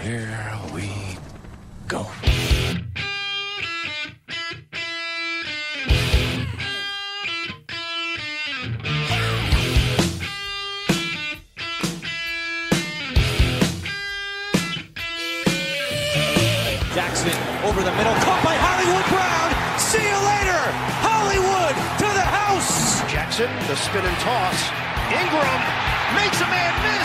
Here we go. Jackson over the middle, caught by Hollywood Brown. See you later, Hollywood to the house. Jackson, the spin and toss. Ingram makes a man miss.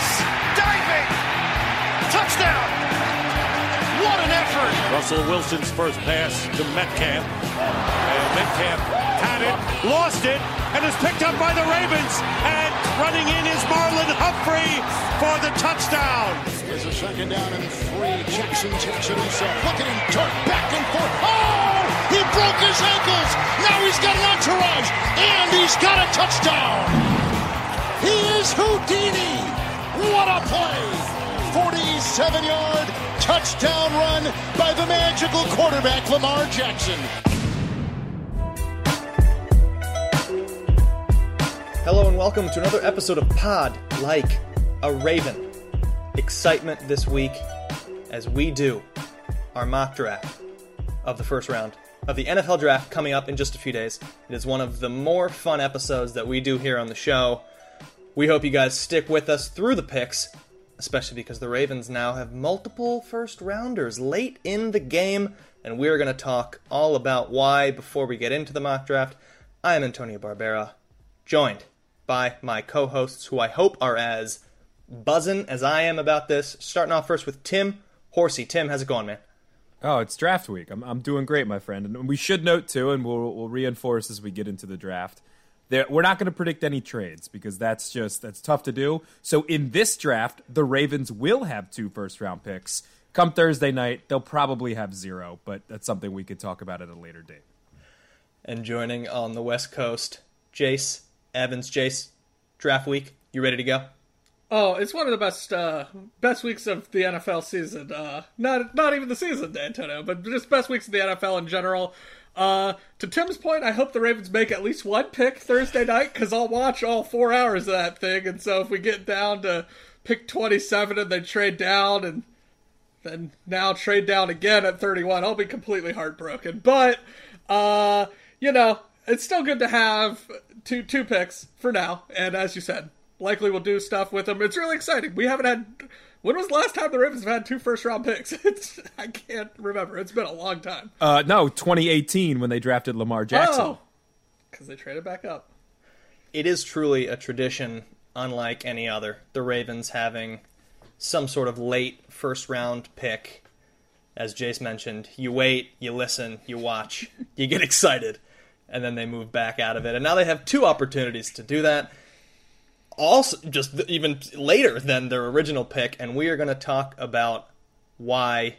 Russell Wilson's first pass to Metcalf. And Metcalf had it, lost it, and is picked up by the Ravens. And running in is Marlon Humphrey for the touchdown. There's a second down and three. Jackson takes it himself. Look at him dart back and forth. Oh! He broke his ankles. Now he's got an entourage. And he's got a touchdown. He is Houdini. What a play. 47 yard touchdown run by the magical quarterback Lamar Jackson. Hello and welcome to another episode of Pod Like a Raven. Excitement this week as we do our mock draft of the first round of the NFL draft coming up in just a few days. It is one of the more fun episodes that we do here on the show. We hope you guys stick with us through the picks, especially because the Ravens now have multiple first rounders late in the game, and we're going to talk all about why before we get into the mock draft. I am Antonio Barbera, joined by my co hosts, who I hope are as buzzing as I am about this. Starting off first with Tim Horsey. Tim, how's it going, man? Oh, it's draft week. I'm I'm doing great, my friend. And we should note too, and we'll we'll reinforce as we get into the draft. There, we're not going to predict any trades because that's just that's tough to do. So in this draft, the Ravens will have two first round picks. Come Thursday night, they'll probably have zero, but that's something we could talk about at a later date. And joining on the West Coast, Jace Evans. Jace, draft week, you ready to go? Oh, it's one of the best uh, best weeks of the NFL season. Uh, not not even the season, Antonio, but just best weeks of the NFL in general. Uh, to Tim's point, I hope the Ravens make at least one pick Thursday night because I'll watch all four hours of that thing. And so if we get down to pick 27 and they trade down and then now trade down again at 31, I'll be completely heartbroken. But uh, you know, it's still good to have two two picks for now. And as you said, likely we'll do stuff with them. It's really exciting. We haven't had. When was the last time the Ravens have had two first round picks? It's I can't remember. It's been a long time. Uh, no, 2018 when they drafted Lamar Jackson. Oh, because they traded back up. It is truly a tradition unlike any other. The Ravens having some sort of late first round pick. As Jace mentioned, you wait, you listen, you watch, you get excited, and then they move back out of it. And now they have two opportunities to do that also just even later than their original pick, and we are going to talk about why.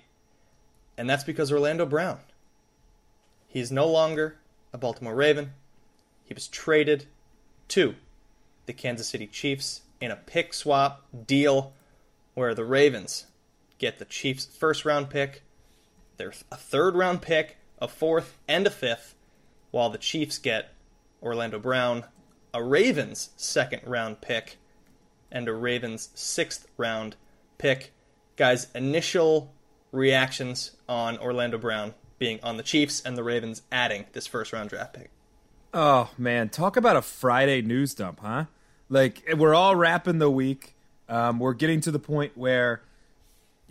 And that's because Orlando Brown. He's no longer a Baltimore Raven. He was traded to the Kansas City Chiefs in a pick swap deal where the Ravens get the Chiefs' first round pick, their a third round pick, a fourth, and a fifth, while the Chiefs get Orlando Brown, a Ravens second round pick, and a Ravens sixth round pick. Guys, initial reactions on Orlando Brown being on the Chiefs and the Ravens adding this first round draft pick. Oh man, talk about a Friday news dump, huh? Like we're all wrapping the week. Um, we're getting to the point where,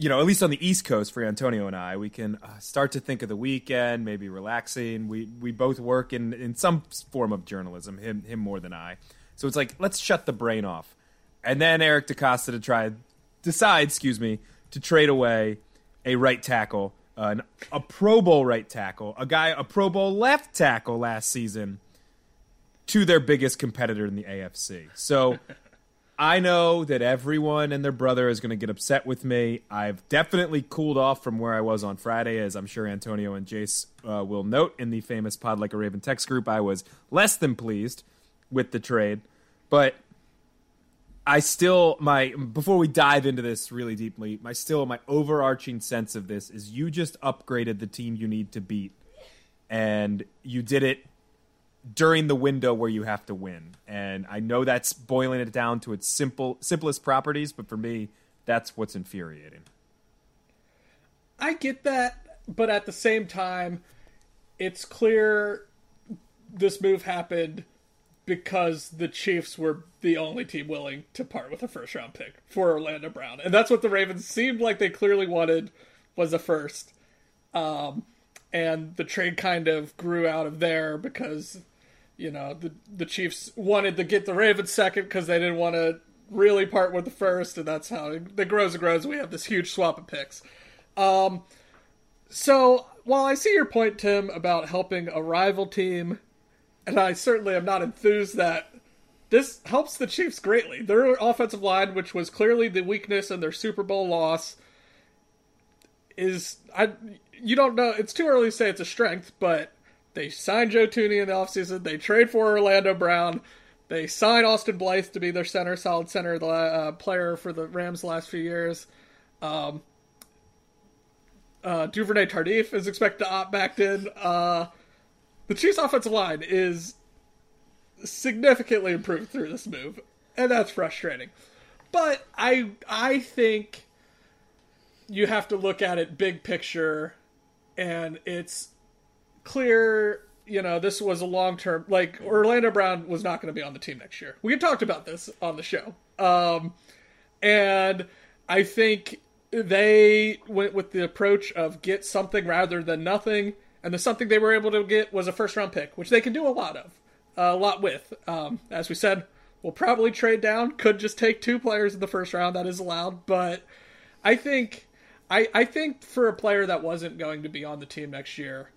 you know, at least on the East Coast for Antonio and I, we can uh, start to think of the weekend, maybe relaxing. We we both work in in some form of journalism. Him him more than I. So it's like let's shut the brain off, and then Eric DeCosta to try decide, excuse me, to trade away a right tackle, uh, an, a Pro Bowl right tackle, a guy a Pro Bowl left tackle last season to their biggest competitor in the AFC. So I know that everyone and their brother is going to get upset with me. I've definitely cooled off from where I was on Friday, as I'm sure Antonio and Jace uh, will note in the famous Pod Like a Raven text group. I was less than pleased with the trade, but I still my before we dive into this really deeply, my still my overarching sense of this is you just upgraded the team you need to beat, and you did it during the window where you have to win. And I know that's boiling it down to its simple simplest properties, but for me, that's what's infuriating. I get that, but at the same time, it's clear this move happened because the Chiefs were the only team willing to part with a first round pick for Orlando Brown. And that's what the Ravens seemed like they clearly wanted was a first. Um, and the trade kind of grew out of there because you know the the Chiefs wanted to get the Ravens second because they didn't want to really part with the first, and that's how it, it grows and grows. We have this huge swap of picks. Um, so while I see your point, Tim, about helping a rival team, and I certainly am not enthused that this helps the Chiefs greatly. Their offensive line, which was clearly the weakness in their Super Bowl loss, is I you don't know. It's too early to say it's a strength, but they signed Joe Thuney in the offseason. They trade for Orlando Brown. They sign Austin Blythe to be their center, solid center uh, player for the Rams the last few years. Um, uh, Duvernay Tardif is expected to opt back in. Uh, the Chiefs' offensive line is significantly improved through this move, and that's frustrating. But I I think you have to look at it big picture, and it's clear, you know, this was a long term. Like Orlando Brown was not going to be on the team next year. We talked about this on the show, um, and I think they went with the approach of get something rather than nothing. And the something they were able to get was a first round pick, which they can do a lot of, a lot with. Um, as we said, we'll probably trade down. Could just take two players in the first round. That is allowed, but I think, I I think for a player that wasn't going to be on the team next year,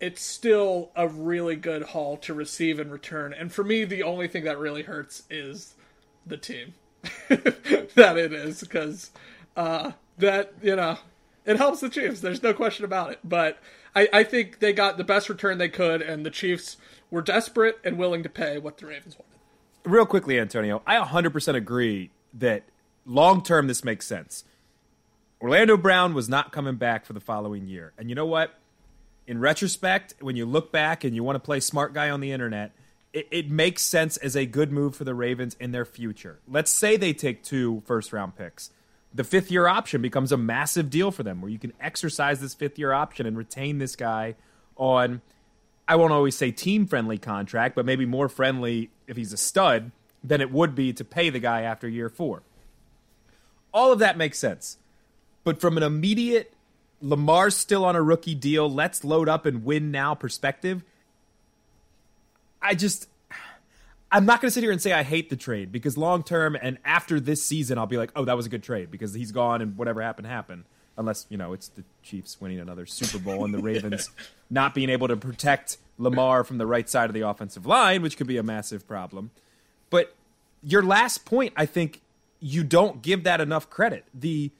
it's still a really good haul to receive and return. And for me, the only thing that really hurts is the team that it is because uh, that you know it helps the Chiefs. There's no question about it. But I, I think they got the best return they could, and the Chiefs were desperate and willing to pay what the Ravens wanted. Real quickly, Antonio, I 100% agree that long term this makes sense. Orlando Brown was not coming back for the following year. And you know what? In retrospect, when you look back and you want to play smart guy on the internet, it, it, makes sense as a good move for the Ravens in their future. Let's say they take two first round picks. The fifth year option becomes a massive deal for them where you can exercise this fifth year option and retain this guy on, I won't always say team friendly contract, but maybe more friendly if he's a stud than it would be to pay the guy after year four. All of that makes sense. But from an immediate Lamar's still on a rookie deal. Let's load up and win now perspective. I just I'm not going to sit here and say I hate the trade because long term and after this season I'll be like, "Oh, that was a good trade because he's gone and whatever happened happened." Unless, you know, it's the Chiefs winning another Super Bowl and the Ravens not being able to protect Lamar from the right side of the offensive line, which could be a massive problem. But your last point, I think you don't give that enough credit. The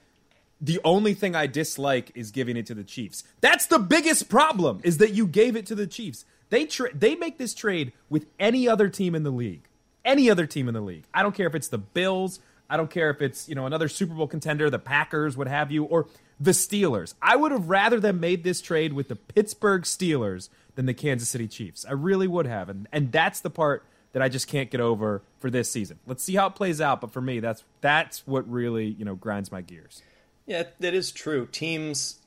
the only thing I dislike is giving it to the Chiefs. That's the biggest problem is that you gave it to the Chiefs. They tra- they make this trade with any other team in the league. Any other team in the league. I don't care if it's the Bills, I don't care if it's, you know, another Super Bowl contender, the Packers, what have you, or the Steelers. I would have rather them made this trade with the Pittsburgh Steelers than the Kansas City Chiefs. I really would have. And and that's the part that I just can't get over for this season. Let's see how it plays out, but for me that's that's what really, you know, grinds my gears. Yeah, that is true. Teams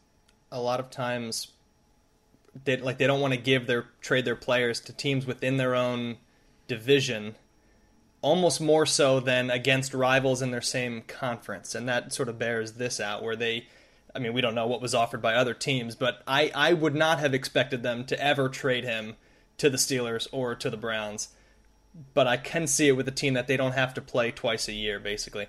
a lot of times they like they don't want to give their trade their players to teams within their own division almost more so than against rivals in their same conference and that sort of bears this out where they I mean we don't know what was offered by other teams but I I would not have expected them to ever trade him to the Steelers or to the Browns but I can see it with a team that they don't have to play twice a year basically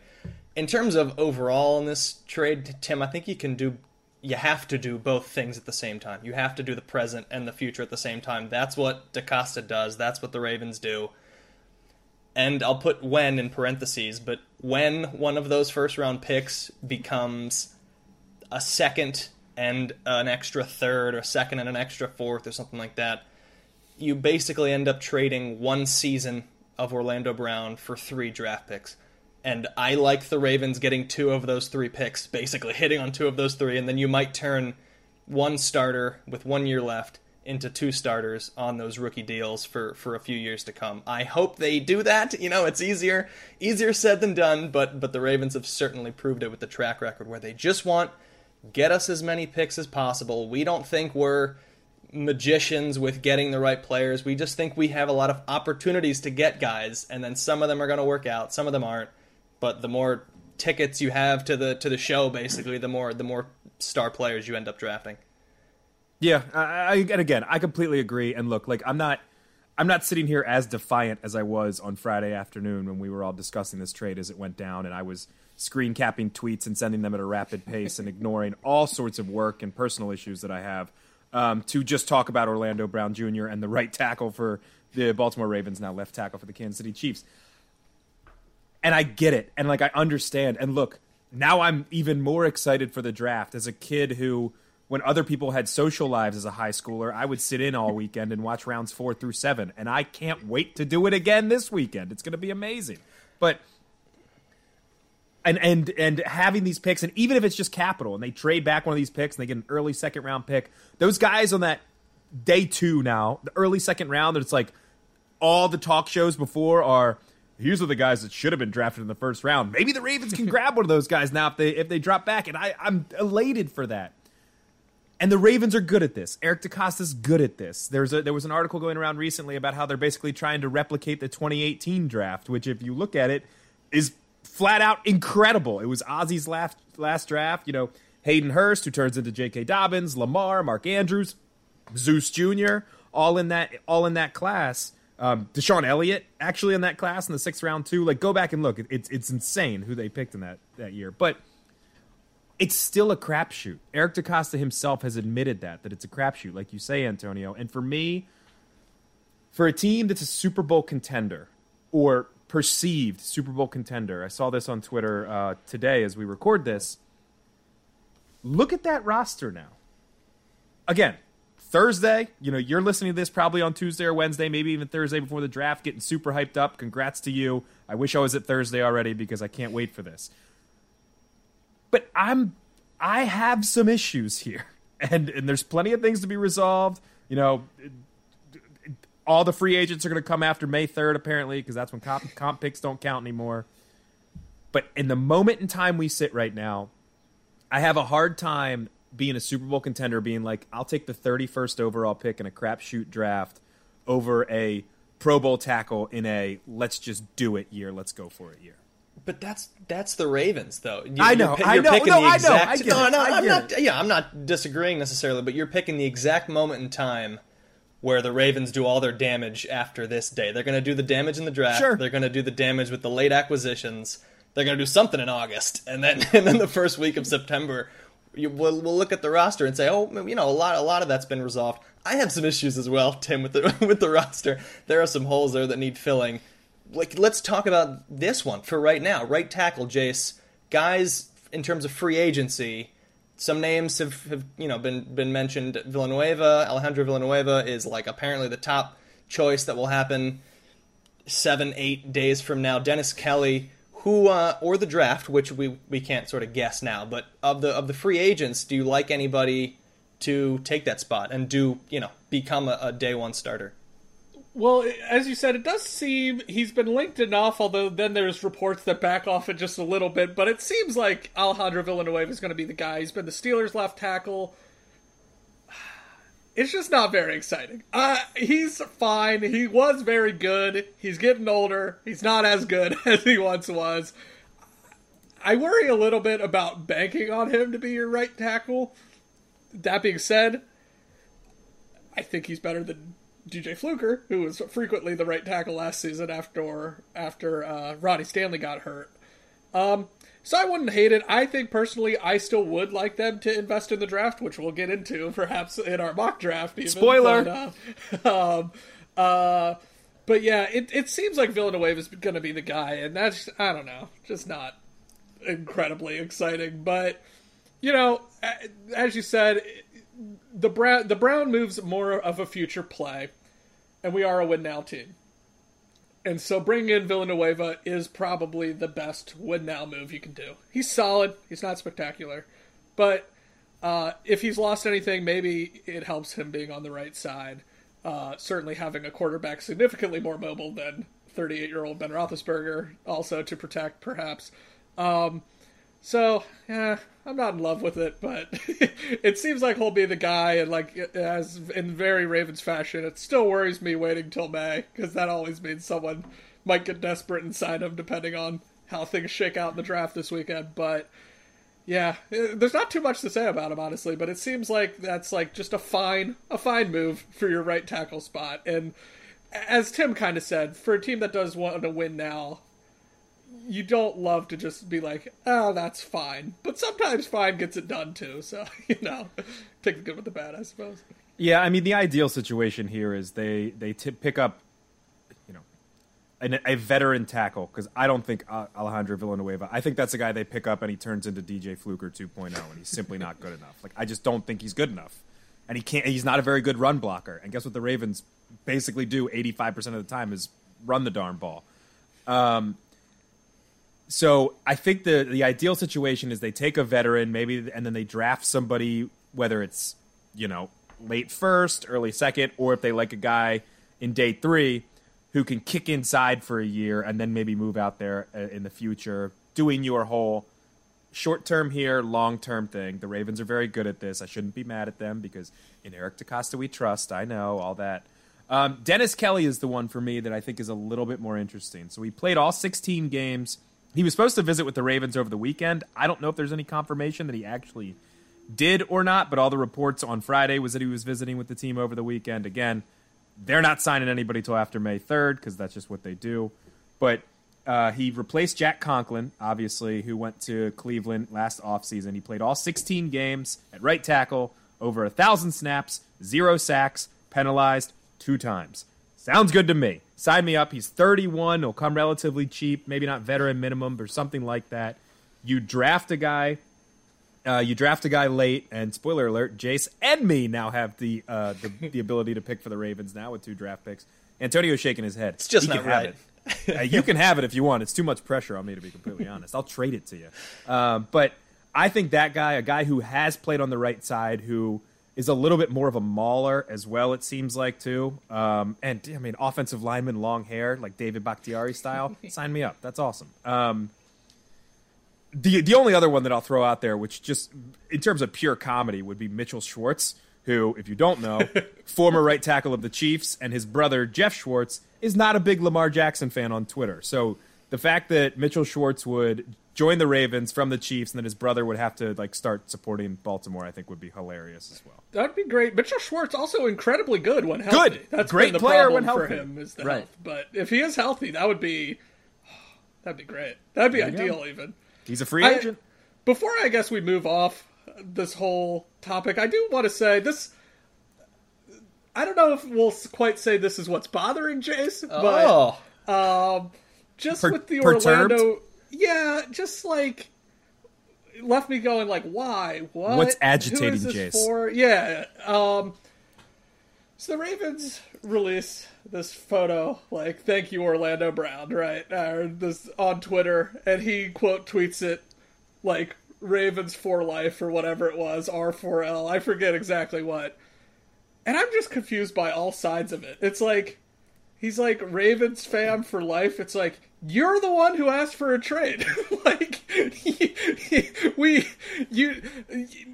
in terms of overall in this trade Tim I think you can do you have to do both things at the same time. You have to do the present and the future at the same time. That's what DeCosta does. That's what the Ravens do. And I'll put when in parentheses, but when one of those first round picks becomes a second and an extra third, or a second and an extra fourth, or something like that, you basically end up trading one season of Orlando Brown for three draft picks and I like the Ravens getting two of those three picks, basically hitting on two of those three, and then you might turn one starter with one year left into two starters on those rookie deals for for a few years to come. I hope they do that. You know, it's easier easier said than done, but but the Ravens have certainly proved it with the track record where they just want get us as many picks as possible. We don't think we're magicians with getting the right players. We just think we have a lot of opportunities to get guys and then some of them are going to work out, some of them aren't but the more tickets you have to the to the show, basically, the more the more star players you end up drafting. Yeah, I, I and again, I completely agree. And look, like I'm not. I'm not sitting here as defiant as I was on Friday afternoon when we were all discussing this trade as it went down, and I was screen capping tweets and sending them at a rapid pace and ignoring all sorts of work and personal issues that I have um, to just talk about Orlando Brown Jr. and the right tackle for the Baltimore Ravens, now left tackle for the Kansas City Chiefs and I get it, and like I understand. And look, now I'm even more excited for the draft as a kid who, when other people had social lives as a high schooler, I would sit in all weekend and watch rounds four through seven, and I can't wait to do it again this weekend. It's going to be amazing, but. And, and and having these picks, and even if it's just capital, and they trade back one of these picks, and they get an early second round pick, those guys on that day two now, the early second round, that it's like all the talk shows before are Here's are the guys that should have been drafted in the first round. Maybe the Ravens can grab one of those guys now if they if they drop back, and I, I'm elated for that. And the Ravens are good at this. Eric DeCosta's good at this. There's a, there was an article going around recently about how they're basically trying to replicate the 2018 draft, which, if you look at it, is flat out incredible. It was Ozzy's last last draft. You know, Hayden Hurst, who turns into J.K. Dobbins, Lamar, Mark Andrews, Zeus Jr., all in that all in that class. Um, DeShon Elliott actually in that class in the sixth round too. Like go back and look. It's it's insane who they picked in that that year, but it's still a crapshoot. Eric DeCosta himself has admitted that that it's a crapshoot, like you say, Antonio. And for me, for a team that's a Super Bowl contender or perceived Super Bowl contender, I saw this on Twitter uh, today as we record this. Look at that roster now. Again, Thursday, you know, you're listening to this probably on Tuesday or Wednesday, maybe even Thursday before the draft, getting super hyped up. Congrats to you. I wish I was at Thursday already because I can't wait for this. But I'm I have some issues here. And and there's plenty of things to be resolved. You know, all the free agents are going to come after May 3rd apparently because that's when comp, comp picks don't count anymore. But in the moment in time we sit right now, I have a hard time being a Super Bowl contender, being like, I'll take the 31st overall pick in a crapshoot draft over a Pro Bowl tackle in a let's just do it year. Let's go for it year. But that's that's the Ravens, though. You, I know, you're, I know, picking no, the exact, I know. I no, it. no, I I'm get not. Yeah, I'm not disagreeing necessarily, but you're picking the exact moment in time where the Ravens do all their damage after this day. They're going to do the damage in the draft. Sure. They're going to do the damage with the late acquisitions. They're going to do something in August, and then and then the first week of September we'll, we'll look at the roster and say, oh, you know, a lot, a lot of that's been resolved. I have some issues as well, Tim, with the with the roster. There are some holes there that need filling. Like, let's talk about this one for right now. Right tackle, Jace. Guys, in terms of free agency, some names have, have you know been been mentioned. Villanueva, Alejandro Villanueva is like apparently the top choice that will happen seven, eight days from now. Dennis Kelly, who uh, or the draft, which we we can't sort of guess now, but of the of the free agents, do you like anybody to take that spot and do you know become a, a day one starter? Well, as you said, it does seem he's been linked enough, although then there's reports that back off it just a little bit. But it seems like Alejandro Villanueva is going to be the guy. He's been the Steelers' left tackle. It's just not very exciting. Uh, he's fine. He was very good. He's getting older. He's not as good as he once was. I worry a little bit about banking on him to be your right tackle. That being said, I think he's better than DJ Fluker, who was frequently the right tackle last season after after uh, Ronnie Stanley got hurt. Um, so I wouldn't hate it. I think personally, I still would like them to invest in the draft, which we'll get into perhaps in our mock draft. Even. Spoiler. But, uh, um, uh, but yeah, it it seems like Villanueva is going to be the guy, and that's I don't know, just not incredibly exciting. But you know, as you said, the Brown the Brown moves more of a future play, and we are a win now team. And so bringing in Villanueva is probably the best win now move you can do. He's solid. He's not spectacular, but uh, if he's lost anything, maybe it helps him being on the right side. Uh, certainly having a quarterback significantly more mobile than 38 year old Ben Roethlisberger, also to protect, perhaps. Um, so, yeah, I'm not in love with it, but it seems like he'll be the guy, and like as in very Ravens fashion, it still worries me waiting till May because that always means someone might get desperate and sign him, depending on how things shake out in the draft this weekend. But yeah, eh, there's not too much to say about him, honestly. But it seems like that's like just a fine, a fine move for your right tackle spot. And as Tim kind of said, for a team that does want to win now, you don't love to just be like, oh, that's fine. But sometimes fine gets it done too. So, you know, take the good with the bad, I suppose. Yeah, I mean, the ideal situation here is they they t- pick up, you know, an, a veteran tackle because I don't think Alejandro Villanueva. I think that's a guy they pick up and he turns into DJ Fluker 2.0, and he's simply not good enough. Like I just don't think he's good enough, and he can't. He's not a very good run blocker. And guess what? The Ravens basically do 85 percent of the time is run the darn ball. Um, so I think the the ideal situation is they take a veteran, maybe, and then they draft somebody, whether it's you know late first, early second, or if they like a guy in day three who can kick inside for a year and then maybe move out there uh, in the future, doing your whole short term here, long term thing. The Ravens are very good at this. I shouldn't be mad at them because in Eric DeCosta we trust. I know all that. Um, Dennis Kelly is the one for me that I think is a little bit more interesting. So he played all 16 games he was supposed to visit with the Ravens over the weekend. I don't know if there's any confirmation that he actually did or not, but all the reports on Friday was that he was visiting with the team over the weekend. Again, they're not signing anybody till after May 3rd because that's just what they do. But uh, he replaced Jack Conklin, obviously, who went to Cleveland last offseason. He played all 16 games at right tackle, over a 1,000 snaps, zero sacks, penalized two times. Sounds good to me. Sign me up. He's 31. He'll come relatively cheap, maybe not veteran minimum, or something like that. You draft a guy. Uh, you draft a guy late, and spoiler alert: Jace and me now have the uh, the, the ability to pick for the Ravens now with two draft picks. Antonio's shaking his head. It's just he not right. it. uh, you can have it if you want. It's too much pressure on me to be completely honest. I'll trade it to you. Um, but I think that guy, a guy who has played on the right side, who is a little bit more of a mauler as well. It seems like too. Um, and I mean, offensive lineman, long hair, like David Bakhtiari style. Sign me up. That's awesome. Um, the the only other one that I'll throw out there, which just in terms of pure comedy, would be Mitchell Schwartz, who, if you don't know, former right tackle of the Chiefs, and his brother Geoff Schwartz is not a big Lamar Jackson fan on Twitter. So the fact that Mitchell Schwartz would join the Ravens from the Chiefs, and then his brother would have to like start supporting Baltimore. I think would be hilarious as well. That'd be great. Mitchell Schwartz also incredibly good when healthy. Good, That's great been the player problem when healthy. for him is the Right. health. But if he is healthy, that would be that'd be great. That'd be There ideal go. even. He's a free I- agent. Before I guess we move off this whole topic, I do want to say this. I don't know if we'll quite say this is what's bothering Jace, but Oh, um, just Per- with the perturbed? Orlando, yeah, just like left me going like, why? What? What's agitating Jace? for? Yeah. Um. So the Ravens release this photo, like "Thank you, Orlando Brown," right? Or this on Twitter, and he quote tweets it like "Ravens for life" or whatever it was, R4L. I forget exactly what. And I'm just confused by all sides of it. It's like he's like Ravens fan for life. It's like you're the one who asked for a trade. like he, he, we you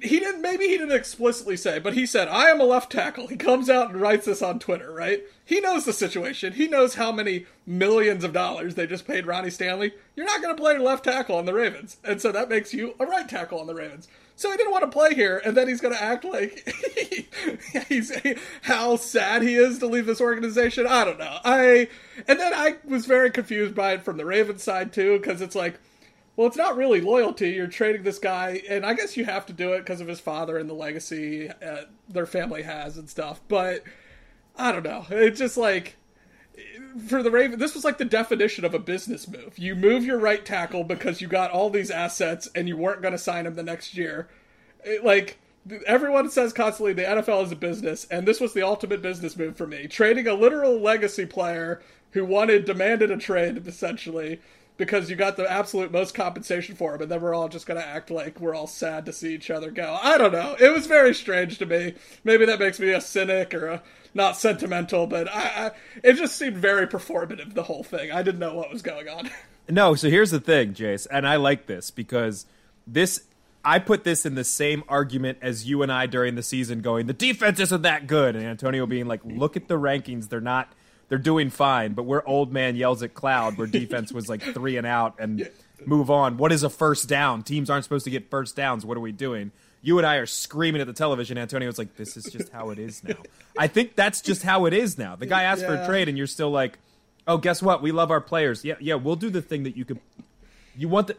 he didn't maybe he didn't explicitly say, but he said I am a left tackle. He comes out and writes this on Twitter, right? He knows the situation. He knows how many millions of dollars they just paid Ronnie Stanley. You're not going to play left tackle on the Ravens. And so that makes you a right tackle on the Ravens. So he didn't want to play here, and then he's going to act like he's how sad he is to leave this organization. I don't know. I and then I was very confused by it from the Ravens side too, because it's like, well, it's not really loyalty. You're trading this guy, and I guess you have to do it because of his father and the legacy uh, their family has and stuff. But I don't know. It's just like for the Raven, this was like the definition of a business move. You move your right tackle because you got all these assets and you weren't going to sign him the next year. It, like everyone says constantly, the NFL is a business, and this was the ultimate business move for me. Trading a literal legacy player who wanted demanded a trade essentially because you got the absolute most compensation for him, and then we're all just going to act like we're all sad to see each other go. I don't know. It was very strange to me. Maybe that makes me a cynic or a not sentimental, but I, I, it just seemed very performative. The whole thing. I didn't know what was going on. No, so here's the thing, Jace, and I like this because this. I put this in the same argument as you and I during the season, going, the defense isn't that good, and Antonio being like, look at the rankings, they're not, they're doing fine, but we're old man yells at cloud, where defense was like three and out, and move on. What is a first down? Teams aren't supposed to get first downs. What are we doing? You and I are screaming at the television. Antonio's like, "This is just how it is now." I think that's just how it is now. The guy asked yeah. for a trade, and you're still like, "Oh, guess what? We love our players. Yeah, yeah. We'll do the thing that you can. You want the."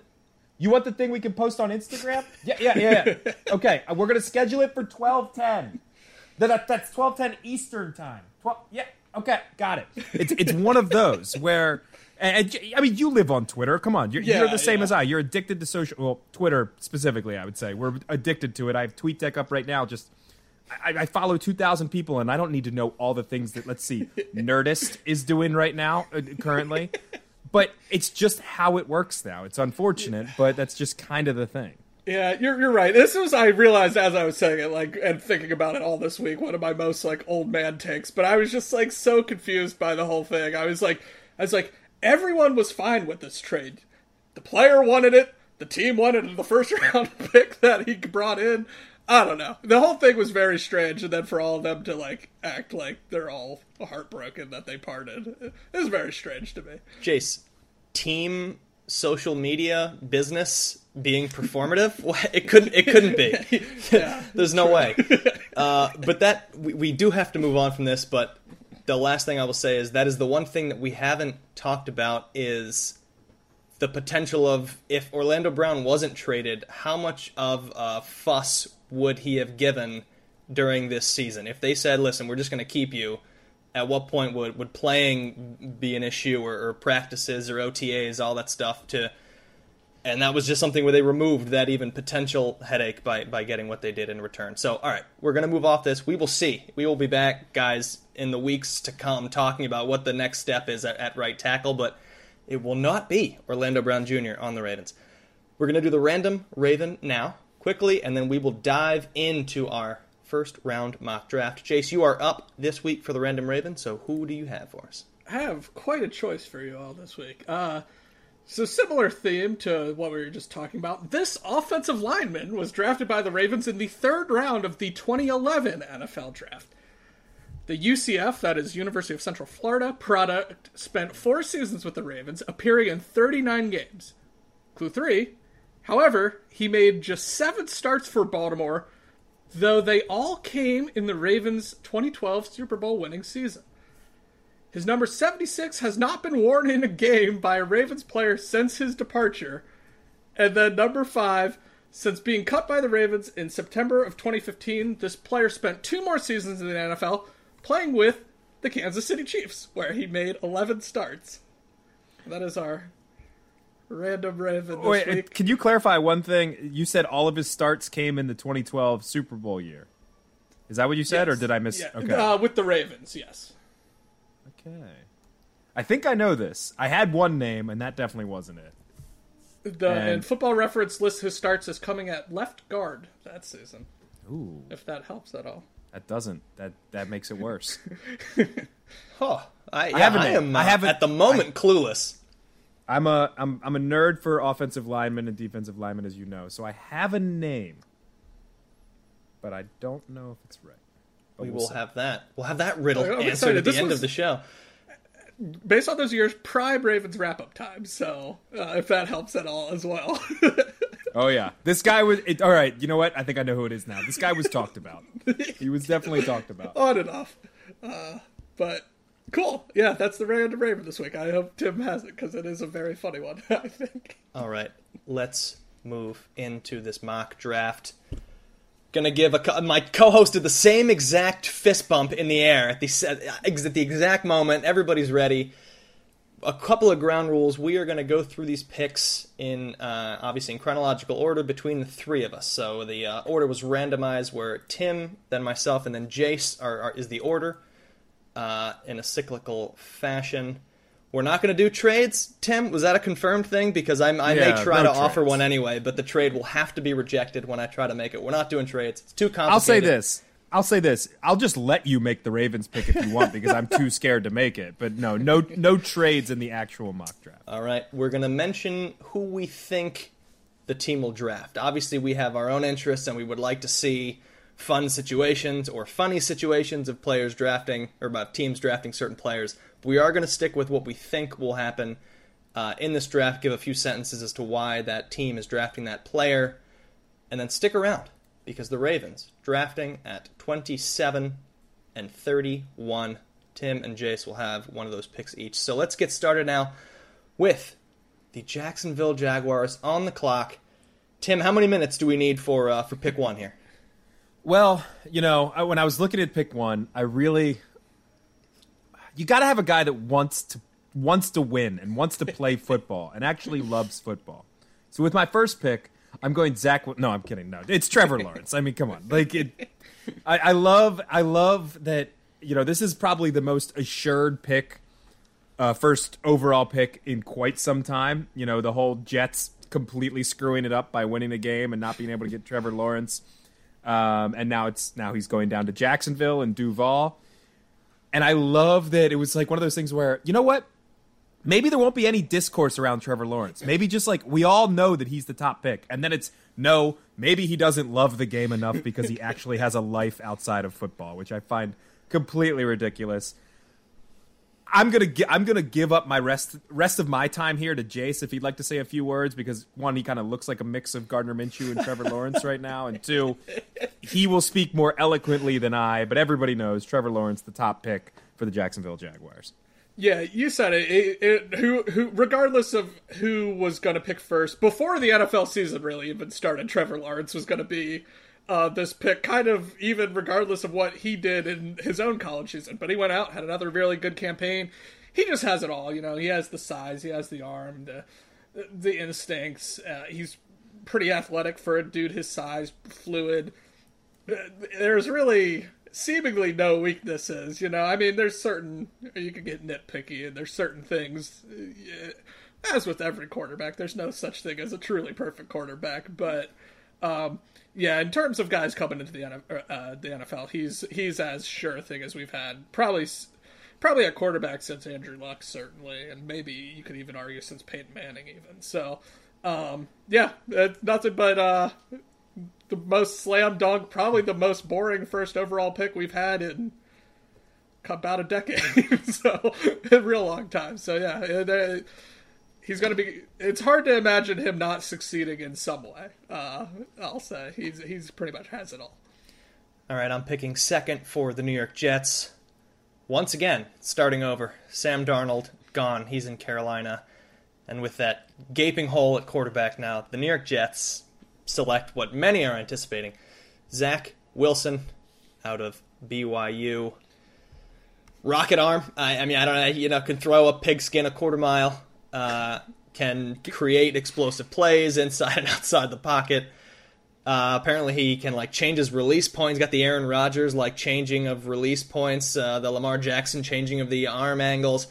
You want the thing we can post on Instagram? Yeah, yeah, yeah. yeah. Okay, uh, we're gonna schedule it for twelve ten. That, that's twelve ten Eastern time. Twelve. Yeah. Okay, got it. It's it's one of those where and, I mean, you live on Twitter. Come on, you're, yeah, you're the same yeah. as I. You're addicted to social. Well, Twitter specifically, I would say we're addicted to it. I have TweetDeck up right now. Just I, I follow two thousand people, and I don't need to know all the things that let's see, Nerdist is doing right now uh, currently. but it's just how it works now. It's unfortunate, but that's just kind of the thing. Yeah, you're you're right. This was I realized as I was saying it, like and thinking about it all this week, one of my most like old man takes. But I was just like so confused by the whole thing. I was like, I was like, everyone was fine with this trade. The player wanted it. The team wanted the first round pick that he brought in. I don't know. The whole thing was very strange, and then for all of them to like act like they're all heartbroken that they parted, it was very strange to me. Jace, team social media business being performative it couldn't it couldn't be yeah, there's no way uh, but that we, we do have to move on from this but the last thing I will say is that is the one thing that we haven't talked about is the potential of if Orlando Brown wasn't traded, how much of a fuss would he have given during this season? If they said, "Listen, we're just going to keep you," at what point would would playing be an issue, or, or practices, or OTAs, all that stuff to and that was just something where they removed that even potential headache by by getting what they did in return. So, all right, we're going to move off this. We will see. We will be back, guys, in the weeks to come talking about what the next step is at, at right tackle, but it will not be Orlando Brown Jr. on the Ravens. We're going to do the random Raven now, quickly, and then we will dive into our first round mock draft. Jace, you are up this week for the random Raven, so who do you have for us? I have quite a choice for you all this week. Uh, so similar theme to what we were just talking about. This offensive lineman was drafted by the Ravens in the third round of the 2011 NFL draft. The UCF, that is University of Central Florida, product spent four seasons with the Ravens, appearing in 39 games. Clue three, however, he made just seven starts for Baltimore, though they all came in the Ravens' 2012 Super Bowl winning season. His number 76 has not been worn in a game by a Ravens player since his departure. And then number 5, since being cut by the Ravens in September of 2015, this player spent two more seasons in the NFL playing with the Kansas City Chiefs, where he made 11 starts. That is our random Raven this Wait, week. Can you clarify one thing? You said all of his starts came in the 2012 Super Bowl year. Is that what you said, Yes. or did I miss? Yeah, Okay. uh, with the Ravens, yes. okay. I think I know this. I had one name, and that definitely wasn't it. The And- and Football Reference lists his starts as coming at left guard that season. Ooh, If that helps at all. That doesn't. That that makes it worse. Huh. I, yeah, have a I name. am uh, I have a- at the moment clueless. I'm a I'm I'm a nerd for offensive linemen and defensive linemen, as you know. So I have a name, but I don't know if it's right. But We we'll have that. We'll have that riddle I'm answered excited. at the This end was- of the show. Based on those years, prime Ravens wrap up time. So uh, if that helps at all as well. Oh yeah, this guy was. It, all right, you know what? I think I know who it is now. This guy was talked about. He was definitely talked about. on and off. Uh, but cool. Yeah, that's the random Raven this week. I hope Tim has it because it is a very funny one. I think. All right, let's move into this mock draft. Gonna give a co- my co-host did the same exact fist bump in the air at the at the exact moment. Everybody's ready. A couple of ground rules. We are gonna go through these picks in uh, obviously in chronological order between the three of us. So the uh, order was randomized, where Tim, then myself, and then Jace are, are is the order uh, in a cyclical fashion. We're not going to do trades, Tim. Was that a confirmed thing? Because I'm, I Yeah, may try no to offer one anyway, but the trade will have to be rejected when I try to make it. We're not doing trades. It's too complicated. I'll say this. I'll say this. I'll just let you make the Ravens pick if you want because I'm too scared to make it. But no, no, no trades in the actual mock draft. All right, we're going to mention who we think the team will draft. Obviously, we have our own interests, and we would like to see fun situations or funny situations of players drafting or about teams drafting certain players. But we are going to stick with what we think will happen uh, in this draft. Give a few sentences as to why that team is drafting that player, and then stick around because the Ravens drafting at 27 and 31. Tim and Jace will have one of those picks each. So let's get started now with the Jacksonville Jaguars on the clock. Tim, how many minutes do we need for uh, for pick one here? Well, you know, I, when I was looking at pick one, I really you got to have a guy that wants to wants to win and wants to play football and actually loves football. So with my first pick, I'm going Zach. No, I'm kidding. No, it's Trevor Lawrence. I mean, come on. Like it, I, I love I love that. You know, this is probably the most assured pick, uh, first overall pick in quite some time. You know, the whole Jets completely screwing it up by winning a game and not being able to get Trevor Lawrence. Um, and now it's now he's going down to Jacksonville and Duval. And I love that it was like one of those things where you know what? Maybe there won't be any discourse around Trevor Lawrence. Maybe just like we all know that he's the top pick, and then it's no. Maybe he doesn't love the game enough because he actually has a life outside of football, which I find completely ridiculous. I'm gonna gi- I'm gonna give up my rest rest of my time here to Jace if he'd like to say a few words because one he kind of looks like a mix of Gardner Minshew and Trevor Lawrence right now, and two he will speak more eloquently than I. But everybody knows Trevor Lawrence the top pick for the Jacksonville Jaguars. Yeah, you said it. it, it who, who, regardless of who was going to pick first, before the NFL season really even started, Trevor Lawrence was going to be uh, this pick, kind of even regardless of what he did in his own college season. But he went out, had another really good campaign. He just has it all. You know, he has the size, he has the arm, the the instincts. Uh, he's pretty athletic for a dude his size, fluid. Uh, There's really seemingly no weaknesses. You know, I mean, there's certain you can get nitpicky, and there's certain things. uh, As with every quarterback, there's no such thing as a truly perfect quarterback. But um, yeah, in terms of guys coming into the NFL, uh, the NFL, he's he's as sure a thing as we've had. Probably probably a quarterback since Andrew Luck, certainly, and maybe you could even argue since Peyton Manning, even. So um, yeah, uh, nothing but uh, the most slam dunk, probably the most boring first overall pick we've had in about a decade. so a real long time. So yeah, uh, he's gonna be. It's hard to imagine him not succeeding in some way. Uh, I'll say he's he's pretty much has it all. All right, I'm picking second for the New York Jets. Once again, starting over. Sam Darnold gone. He's in Carolina. And with that gaping hole at quarterback now, the New York Jets select what many are anticipating Zach Wilson out of BYU. Rocket arm. I, I mean, I don't know. You know, can throw a pigskin a quarter mile. Uh, can create explosive plays inside and outside the pocket. Uh, apparently, he can like change his release points. Got the Aaron Rodgers like changing of release points, uh, the Lamar Jackson changing of the arm angles.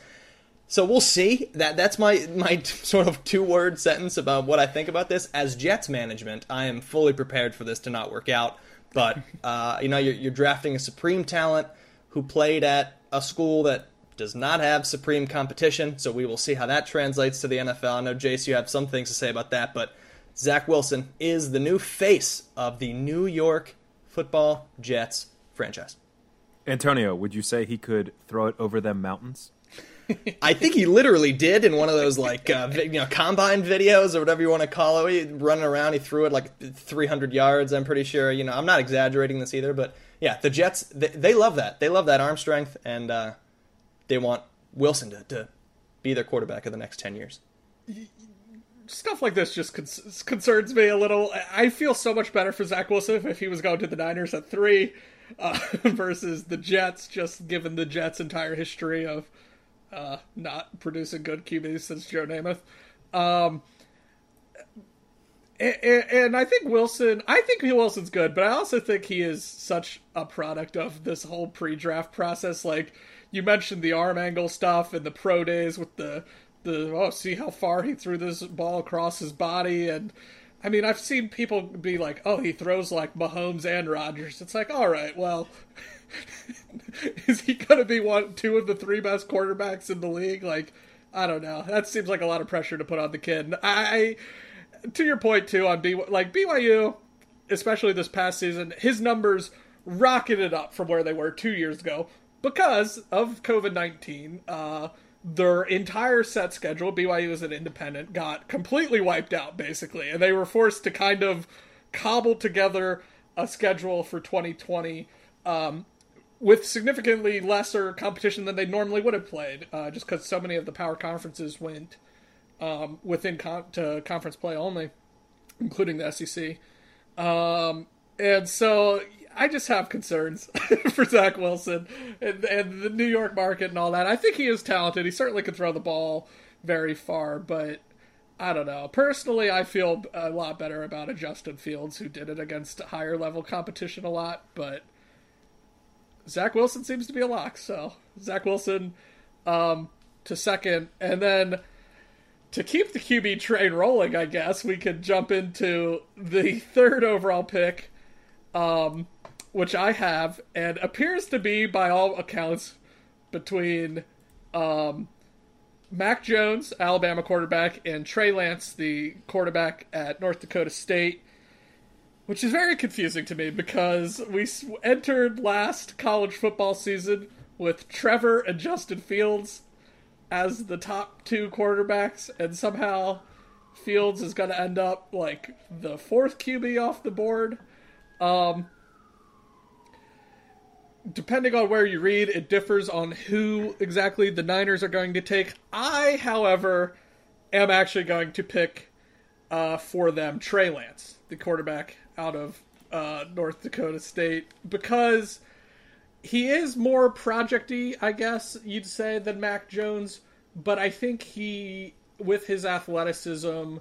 So we'll see. That that's my my sort of two word sentence about what I think about this. As Jets management, I am fully prepared for this to not work out. But uh, you know, you're, you're drafting a supreme talent who played at a school that does not have supreme competition. So we will see how that translates to the NFL. I know Jace, you have some things to say about that, but Zach Wilson is the new face of the New York Football Jets franchise. Antonio, would you say he could throw it over them mountains? I think he literally did in one of those like uh, you know combine videos or whatever you want to call it. He, running around, he threw it like 300 yards. I'm pretty sure. You know, I'm not exaggerating this either, but yeah, the Jets they, they love that. They love that arm strength, and uh, they want Wilson to, to be their quarterback of the next 10 years. Stuff like this just con- concerns me a little. I feel so much better for Zach Wilson if he was going to the Niners at three uh, versus the Jets, just given the Jets' entire history of uh, not producing good QBs since Joe Namath. Um, and, and, I think Wilson, I think Wilson's good, but I also think he is such a product of this whole pre-draft process. Like you mentioned the arm angle stuff and the pro days with the the oh see how far he threw this ball across his body and I mean I've seen people be like oh he throws like Mahomes and Rodgers. It's like all right well. is he going to be one, two of the three best quarterbacks in the league? Like, I don't know. That seems like a lot of pressure to put on the kid. I, to your point too, on B, like BYU, especially this past season, his numbers rocketed up from where they were two years ago because of COVID nineteen. Uh, their entire set schedule, BYU as an independent, got completely wiped out basically, and they were forced to kind of cobble together a schedule for 2020 um, with significantly lesser competition than they normally would have played, uh, just because so many of the power conferences went um, within con- to conference play only, including the SEC. Um, and so I just have concerns for Zach Wilson and, and, the New York market and all that. I think he is talented. He certainly can throw the ball very far, but I don't know. Personally, I feel a lot better about a Justin Fields who did it against higher level competition a lot, but Zach Wilson seems to be a lock. So Zach Wilson um, to second, and then to keep the QB train rolling, I guess we could jump into the third overall pick, um, which I have, and appears to be, by all accounts, between um, Mac Jones, Alabama quarterback, and Trey Lance, the quarterback at North Dakota State which is very confusing to me because we entered last college football season with Trevor and Justin Fields as the top two quarterbacks, and somehow Fields is going to end up like the fourth QB off the board. Um, depending on where you read, it differs on who exactly the Niners are going to take. I, however, am actually going to pick uh, for them Trey Lance, the quarterback out of uh, North Dakota State because he is more projecty, I guess you'd say, than Mac Jones. But I think he, with his athleticism,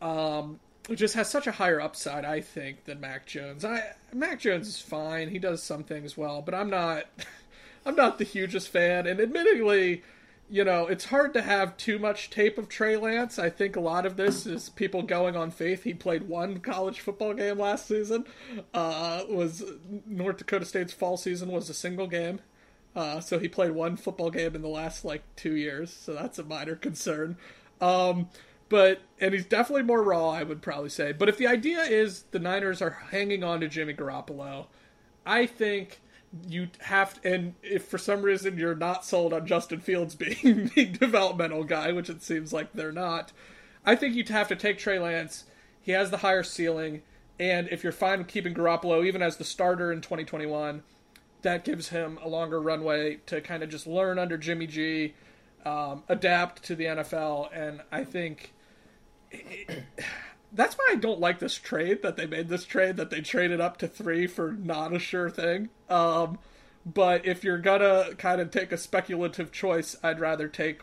um, just has such a higher upside, I think, than Mac Jones. I Mac Jones is fine; he does some things well, but I'm not, I'm not the hugest fan. And admittedly, you know, it's hard to have too much tape of Trey Lance. I think a lot of this is people going on faith. He played one college football game last season. Uh, was North Dakota State's fall season was a single game. Uh, so he played one football game in the last like two years. So that's a minor concern. Um, but and he's definitely more raw, I would probably say. But if the idea is the Niners are hanging on to Jimmy Garoppolo, I think you have and if for some reason you're not sold on Justin Fields being the developmental guy, which it seems like they're not, I think you'd have to take Trey Lance. He has the higher ceiling, and if you're fine with keeping Garoppolo even as the starter in 2021, that gives him a longer runway to kind of just learn under Jimmy G, um, adapt to the NFL, and I think. It, that's why I don't like this trade that they made this trade that they traded up to three for not a sure thing. Um, but if you're gonna kind of take a speculative choice, I'd rather take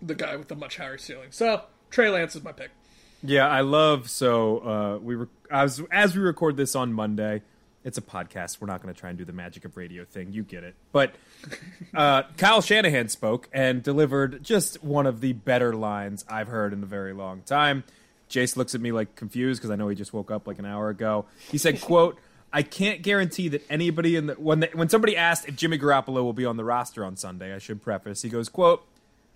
the guy with the much higher ceiling. So Trey Lance is my pick. Yeah, I love. So uh, we were as as we record this on Monday. It's a podcast. We're not going to try and do the magic of radio thing. You get it. But uh, Kyle Shanahan spoke and delivered just one of the better lines I've heard in a very long time. Jace looks at me like confused because I know he just woke up like an hour ago. He said, "quote I can't guarantee that anybody in the when they, when somebody asked if Jimmy Garoppolo will be on the roster on Sunday, I should preface. He goes, "quote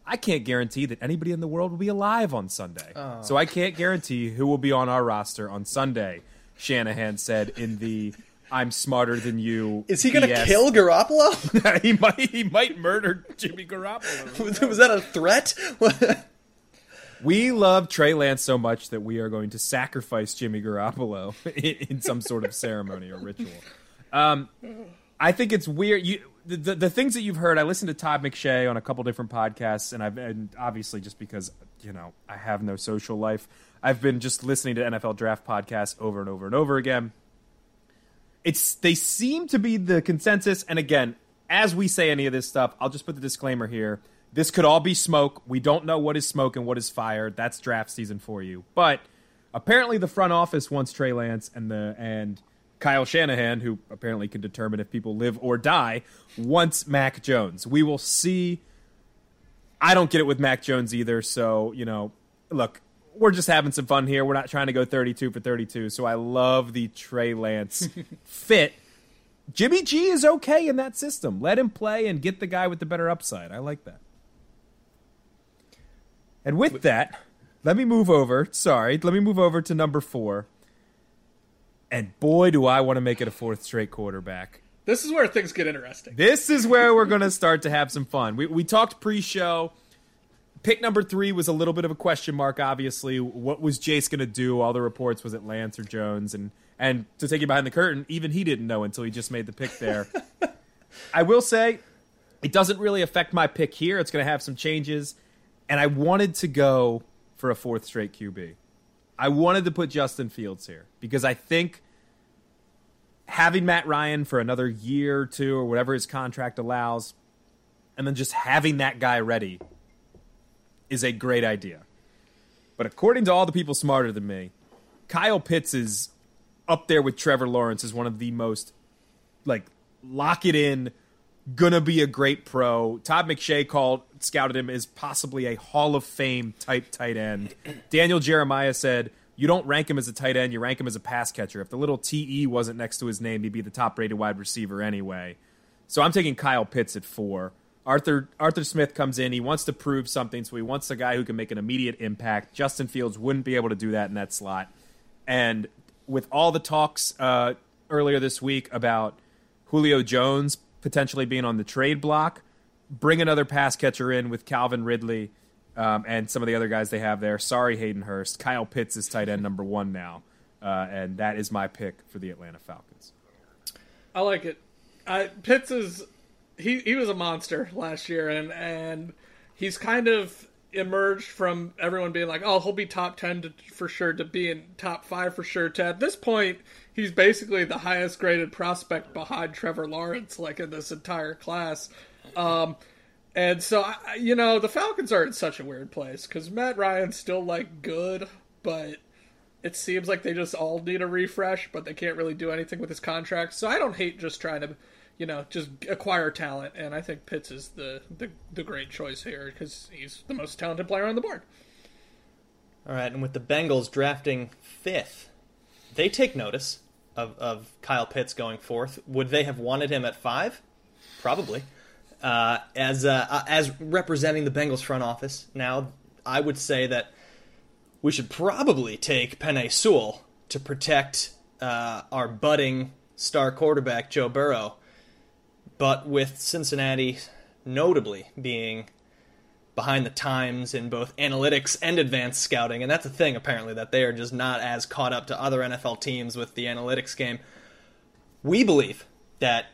I can't guarantee that anybody in the world will be alive on Sunday. Oh. So I can't guarantee who will be on our roster on Sunday." Shanahan said in the "I'm smarter than you." Is he going to kill Garoppolo? he might. He might murder Jimmy Garoppolo. was, was that a threat? We love Trey Lance so much that we are going to sacrifice Jimmy Garoppolo in, some sort of ceremony or ritual. Um, I think it's weird. You the, the, the things that you've heard. I listened to Todd McShay on a couple different podcasts, and I've and obviously just because you know I have no social life, I've been just listening to NFL draft podcasts over and over and over again. It's they seem to be the consensus, and again, as we say any of this stuff, I'll just put the disclaimer here. This could all be smoke. We don't know what is smoke and what is fire. That's draft season for you. But apparently, the front office wants Trey Lance and the and Kyle Shanahan, who apparently can determine if people live or die, wants Mac Jones. We will see. I don't get it with Mac Jones either. So you know, look, we're just having some fun here. We're not trying to go 32 for 32. So I love the Trey Lance fit. Jimmy G is okay in that system. Let him play and get the guy with the better upside. I like that. And with that, let me move over. Sorry, let me move over to number four. And boy, do I want to make it a fourth straight quarterback. This is where things get interesting. This is where we're going to start to have some fun. We, we talked pre show. Pick number three was a little bit of a question mark, obviously. What was Jace going to do? All the reports was it Lance or Jones? And, and to take you behind the curtain, even he didn't know until he just made the pick there. I will say, it doesn't really affect my pick here. It's going to have some changes. And I wanted to go for a fourth straight QB. I wanted to put Justin Fields here because I think having Matt Ryan for another year or two or whatever his contract allows, and then just having that guy ready is a great idea. But according to all the people smarter than me, Kyle Pitts is up there with Trevor Lawrence as one of the most like lock it in, gonna be a great pro. Todd McShay called scouted him as possibly a Hall of Fame type tight end. Daniel Jeremiah said you don't rank him as a tight end, you rank him as a pass catcher. If the little TE wasn't next to his name, he'd be the top rated wide receiver anyway. So I'm taking Kyle Pitts at four. Arthur Arthur Smith comes in. He wants to prove something, so he wants a guy who can make an immediate impact. Justin Fields wouldn't be able to do that in that slot. And with all the talks uh, earlier this week about Julio Jones potentially being on the trade block, bring another pass catcher in with Calvin Ridley um, and some of the other guys they have there. Sorry, Hayden Hurst. Kyle Pitts is tight end number one now, uh, and that is my pick for the Atlanta Falcons. I like it. I, Pitts is he he was a monster last year, and and he's kind of emerged from everyone being like, oh, he'll be top ten to, for sure to being top five for sure. To at this point, he's basically the highest graded prospect behind Trevor Lawrence, like in this entire class. Um, and so I- you know the Falcons are in such a weird place because Matt Ryan's still like good, but it seems like they just all need a refresh, but they can't really do anything with his contract. So I don't hate just trying to, you know, just acquire talent. And I think Pitts is the the, the great choice here because he's the most talented player on the board. All right, and with the Bengals drafting fifth, they take notice of, of Kyle Pitts going fourth. Would they have wanted him at five? Probably. Uh, as uh, uh, as representing the Bengals front office now, I would say that we should probably take Penei Sewell to protect uh, our budding star quarterback Joe Burrow. But with Cincinnati notably being behind the times in both analytics and advanced scouting, and that's a thing apparently that they are just not as caught up to other NFL teams with the analytics game. We believe that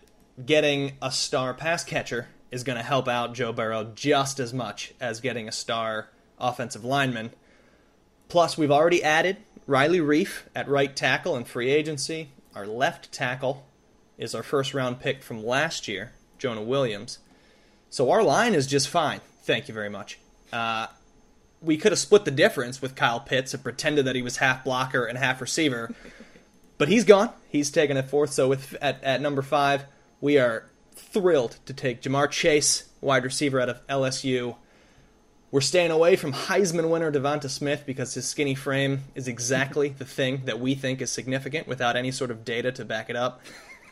getting a star pass catcher is going to help out Joe Burrow just as much as getting a star offensive lineman. Plus, we've already added Riley Reiff at right tackle in free agency. Our left tackle is our first round pick from last year, Jonah Williams. So our line is just fine. Thank you very much. Uh, we could have split the difference with Kyle Pitts and pretended that he was half blocker and half receiver. But he's gone. He's taken it fourth. So with at, at number five, we are thrilled to take Ja'Marr Chase, wide receiver out of LSU. We're staying away from Heisman winner DeVonta Smith because his skinny frame is exactly the thing that we think is significant without any sort of data to back it up.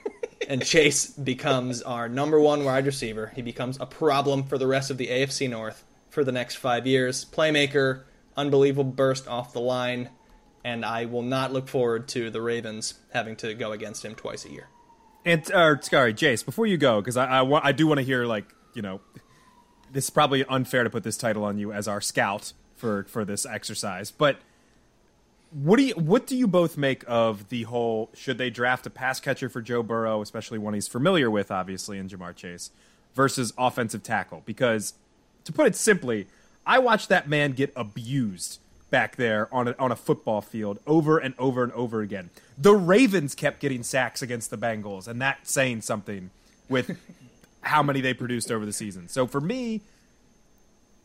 and Chase becomes our number one wide receiver. He becomes a problem for the rest of the AFC North for the next five years. Playmaker, unbelievable burst off the line, and I will not look forward to the Ravens having to go against him twice a year. And uh, sorry, Jace, before you go, because I, I, wa- I do want to hear like you know, this is probably unfair to put this title on you as our scout for for this exercise, but what do you what do you both make of the whole should they draft a pass catcher for Joe Burrow, especially one he's familiar with, obviously in Ja'Marr Chase, versus offensive tackle? Because to put it simply, I watched that man get abused back there on a, on a football field over and over and over again. The Ravens kept getting sacks against the Bengals, and that's saying something with how many they produced over the season. So for me,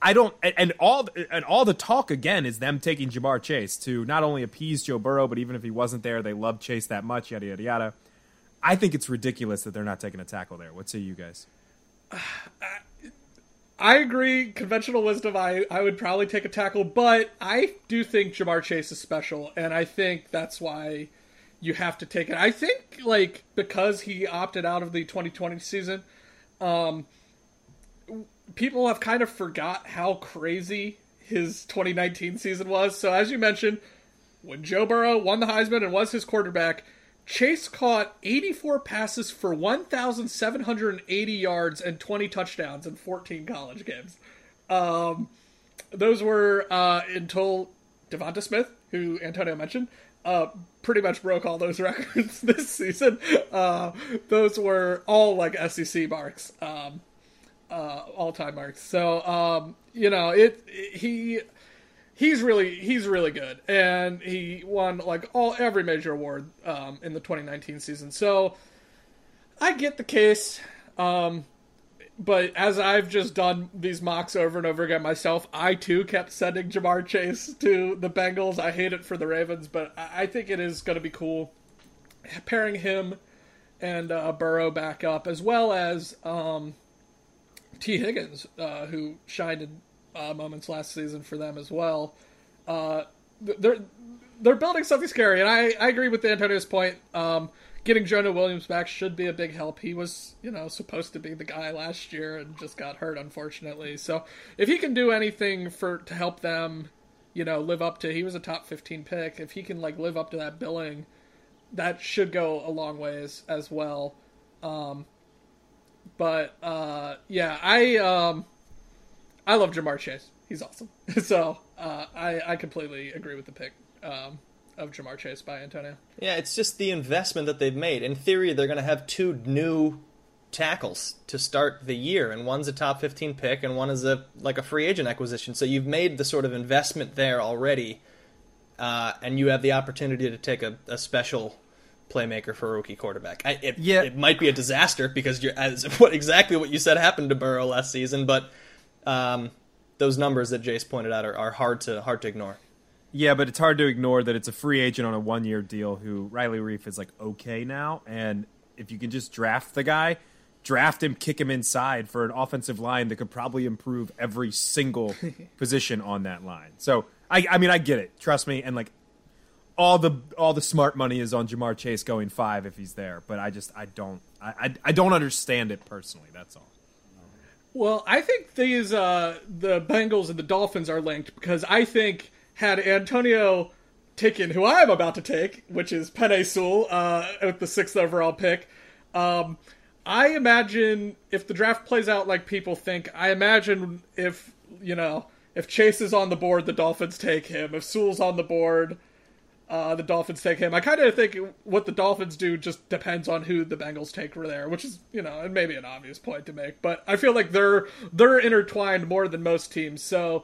I don't, and all and all the talk again is them taking Ja'Marr Chase to not only appease Joe Burrow, but even if he wasn't there, they love Chase that much. Yada yada yada. I think it's ridiculous that they're not taking a tackle there. What say you guys? I agree. Conventional wisdom, I, I would probably take a tackle, but I do think Ja'Marr Chase is special, and I think that's why you have to take it. I think, like, because he opted out of the 2020 season, um, people have kind of forgot how crazy his 2019 season was. So, as you mentioned, when Joe Burrow won the Heisman and was his quarterback, Chase caught 84 passes for 1,780 yards and 20 touchdowns in 14 college games. Um, those were uh, until DeVonta Smith, who Antonio mentioned, uh, pretty much broke all those records this season. Uh, those were all like SEC marks, um, uh, all time marks. So um, you know, it, it he he's really he's really good, and he won like all every major award um, in the 2019 season. So I get the case, um, but as I've just done these mocks over and over again myself, I too kept sending Ja'Marr Chase to the Bengals. I hate it for the Ravens, but I think it is going to be cool pairing him and uh, Burrow back up, as well as um, Tee Higgins, uh, who shined in uh, moments last season for them as well. Uh, they're they're building something scary, and I, I agree with Antonio's point. Um, getting Jonah Williams back should be a big help. He was you know supposed to be the guy last year and just got hurt unfortunately. So if he can do anything for to help them, you know, live up to he was a top fifteen pick. If he can like live up to that billing, that should go a long ways as well. Um, but uh, yeah, I um, I love Ja'Marr Chase. He's awesome. so uh, I I completely agree with the pick um, of Ja'Marr Chase by Antonio. Yeah, it's just the investment that they've made. In theory, they're going to have two new tackles to start the year, and one's a top 15 pick, and one is a like a free agent acquisition. So you've made the sort of investment there already, uh, and you have the opportunity to take a, a special playmaker for a rookie quarterback. I, it, Yeah. it might be a disaster because you're as what exactly what you said happened to Burrow last season, but um, those numbers that Jace pointed out are, are hard to hard to ignore. Yeah, but it's hard to ignore that it's a free agent on a one year deal who Riley Reiff is like okay now. And if you can just draft the guy, draft him, kick him inside for an offensive line that could probably improve every single position on that line. So I I mean I get it. Trust me, and like all the all the smart money is on Ja'Marr Chase going five if he's there. But I just I don't I I, I don't understand it personally, that's all. Well, I think these uh, the Bengals and the Dolphins are linked because I think had Antonio taken who I'm about to take, which is Penei Sewell uh, with the sixth overall pick, um, I imagine if the draft plays out like people think, I imagine if you know if Chase is on the board, the Dolphins take him. If Sewell's on the board, uh, the Dolphins take him. I kind of think what the Dolphins do just depends on who the Bengals take there, which is you know maybe an obvious point to make, but I feel like they're they're intertwined more than most teams. So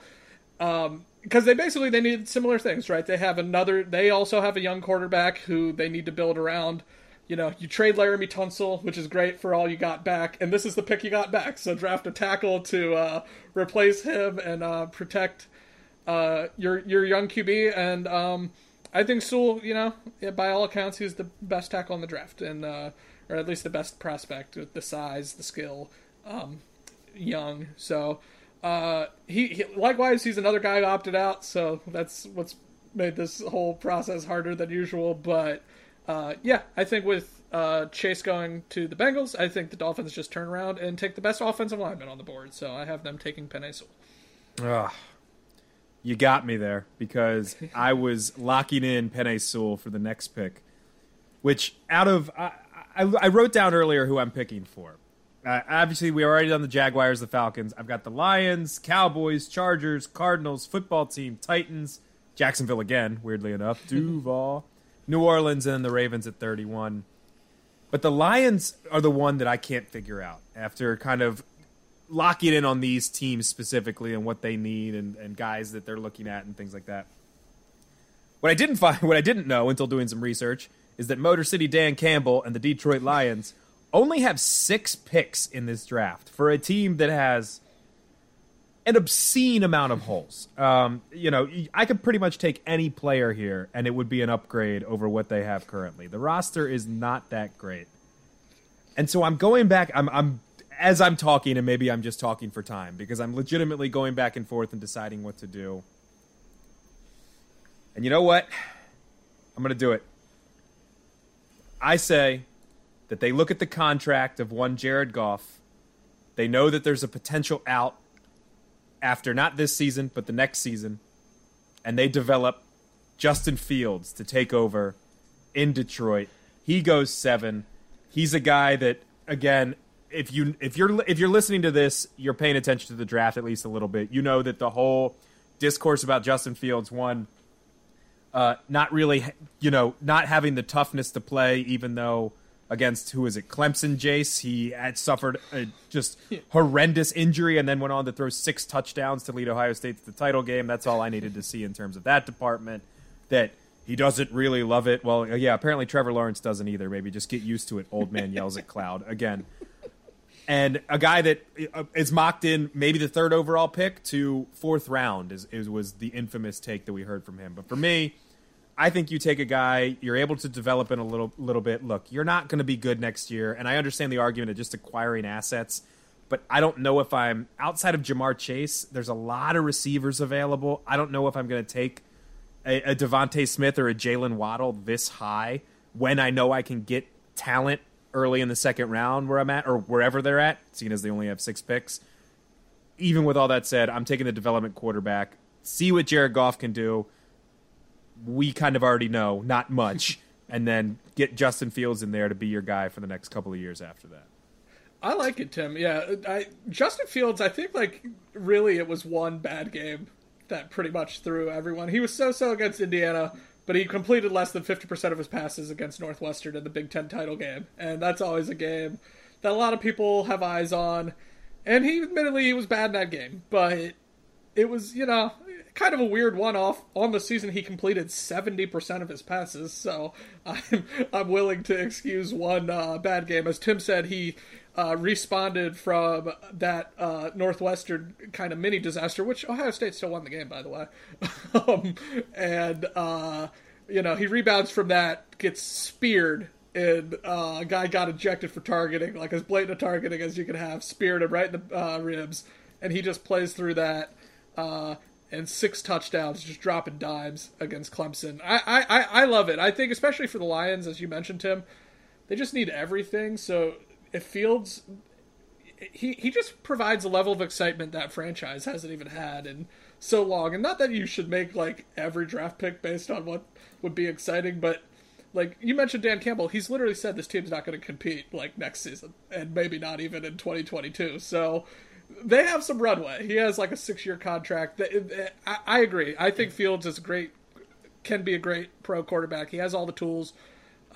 um because they basically they need similar things, right? They have another. They also have a young quarterback who they need to build around. You know, you trade Laremy Tunsil, which is great for all you got back, and this is the pick you got back. So draft a tackle to uh, replace him and uh, protect uh, your your young QB, and um, I think Sewell, you know, by all accounts, he's the best tackle in the draft, and uh, or at least the best prospect with the size, the skill, um, young. So uh, he, he likewise, he's another guy who opted out, so that's what's made this whole process harder than usual. But uh, yeah, I think with uh, Chase going to the Bengals, I think the Dolphins just turn around and take the best offensive lineman on the board. So I have them taking Penei Sewell. Ugh. You got me there because I was locking in Penei Sewell for the next pick, which out of I, I, I wrote down earlier who I'm picking for. Uh, obviously, we already done the Jaguars, the Falcons. I've got the Lions, Cowboys, Chargers, Cardinals, football team, Titans, Jacksonville again, weirdly enough, Duval, New Orleans, and then the Ravens at 31. But the Lions are the one that I can't figure out after kind of locking in on these teams specifically and what they need and, and guys that they're looking at and things like that. What I didn't find, what I didn't know until doing some research, is that Motor City Dan Campbell and the Detroit Lions only have six picks in this draft for a team that has an obscene amount of holes. Um, you know, I could pretty much take any player here, and it would be an upgrade over what they have currently. The roster is not that great, and so I'm going back. I'm, I'm as I'm talking, and maybe I'm just talking for time because I'm legitimately going back and forth and deciding what to do. And you know what? I'm going to do it. I say that they look at the contract of one Jared Goff. They know that there's a potential out after not this season, but the next season. And they develop Justin Fields to take over in Detroit. He goes seven. He's a guy that, again, if you if you're if you're listening to this, you're paying attention to the draft at least a little bit. You know that the whole discourse about Justin Fields one uh, not really, you know, not having the toughness to play, even though against who is it, Clemson Jace, he had suffered a just horrendous injury and then went on to throw six touchdowns to lead Ohio State to the title game. That's all I needed to see in terms of that department. That he doesn't really love it. Well, yeah, apparently Trevor Lawrence doesn't either. Maybe just get used to it. Old man yells at cloud again. And a guy that uh, mocked in maybe the third overall pick to fourth round is, is was the infamous take that we heard from him. But for me, I think you take a guy, you're able to develop in a little little bit. Look, you're not going to be good next year, and I understand the argument of just acquiring assets, but I don't know if I'm outside of Ja'Marr Chase. There's a lot of receivers available. I don't know if I'm going to take a, a DeVonta Smith or a Jaylen Waddle this high when I know I can get talent early in the second round where I'm at or wherever they're at, seeing as they only have six picks. Even with all that said, I'm taking the development quarterback. See what Jared Goff can do. We kind of already know, not much, and then get Justin Fields in there to be your guy for the next couple of years after that. I like it, Tim. Yeah, I, Justin Fields. I think like really it was one bad game that pretty much threw everyone. He was so so against Indiana, but he completed less than 50% of his passes against Northwestern in the Big Ten title game. And that's always a game that a lot of people have eyes on. And he admittedly he was bad in that game, but it was, you know, kind of a weird one off. On the season, he completed 70% of his passes, so I'm, I'm willing to excuse one uh, bad game. As Tim said, he uh, responded from that uh, Northwestern kind of mini disaster, which Ohio State still won the game, by the way. um, and, uh, you know, he rebounds from that, gets speared, and uh, a guy got ejected for targeting, like as blatant a targeting as you could have, speared him right in the uh, ribs, and he just plays through that. And six touchdowns, just dropping dimes against Clemson. I, I, I love it. I think, especially for the Lions, as you mentioned, Tim, they just need everything. So if Fields he he just provides a level of excitement that franchise hasn't even had in so long. And not that you should make like every draft pick based on what would be exciting, but like you mentioned Dan Campbell, he's literally said this team's not going to compete like next season and maybe not even in 2022. So they have some runway. He has like a 6-year contract. I, I agree. I think Fields is great can be a great pro quarterback. He has all the tools.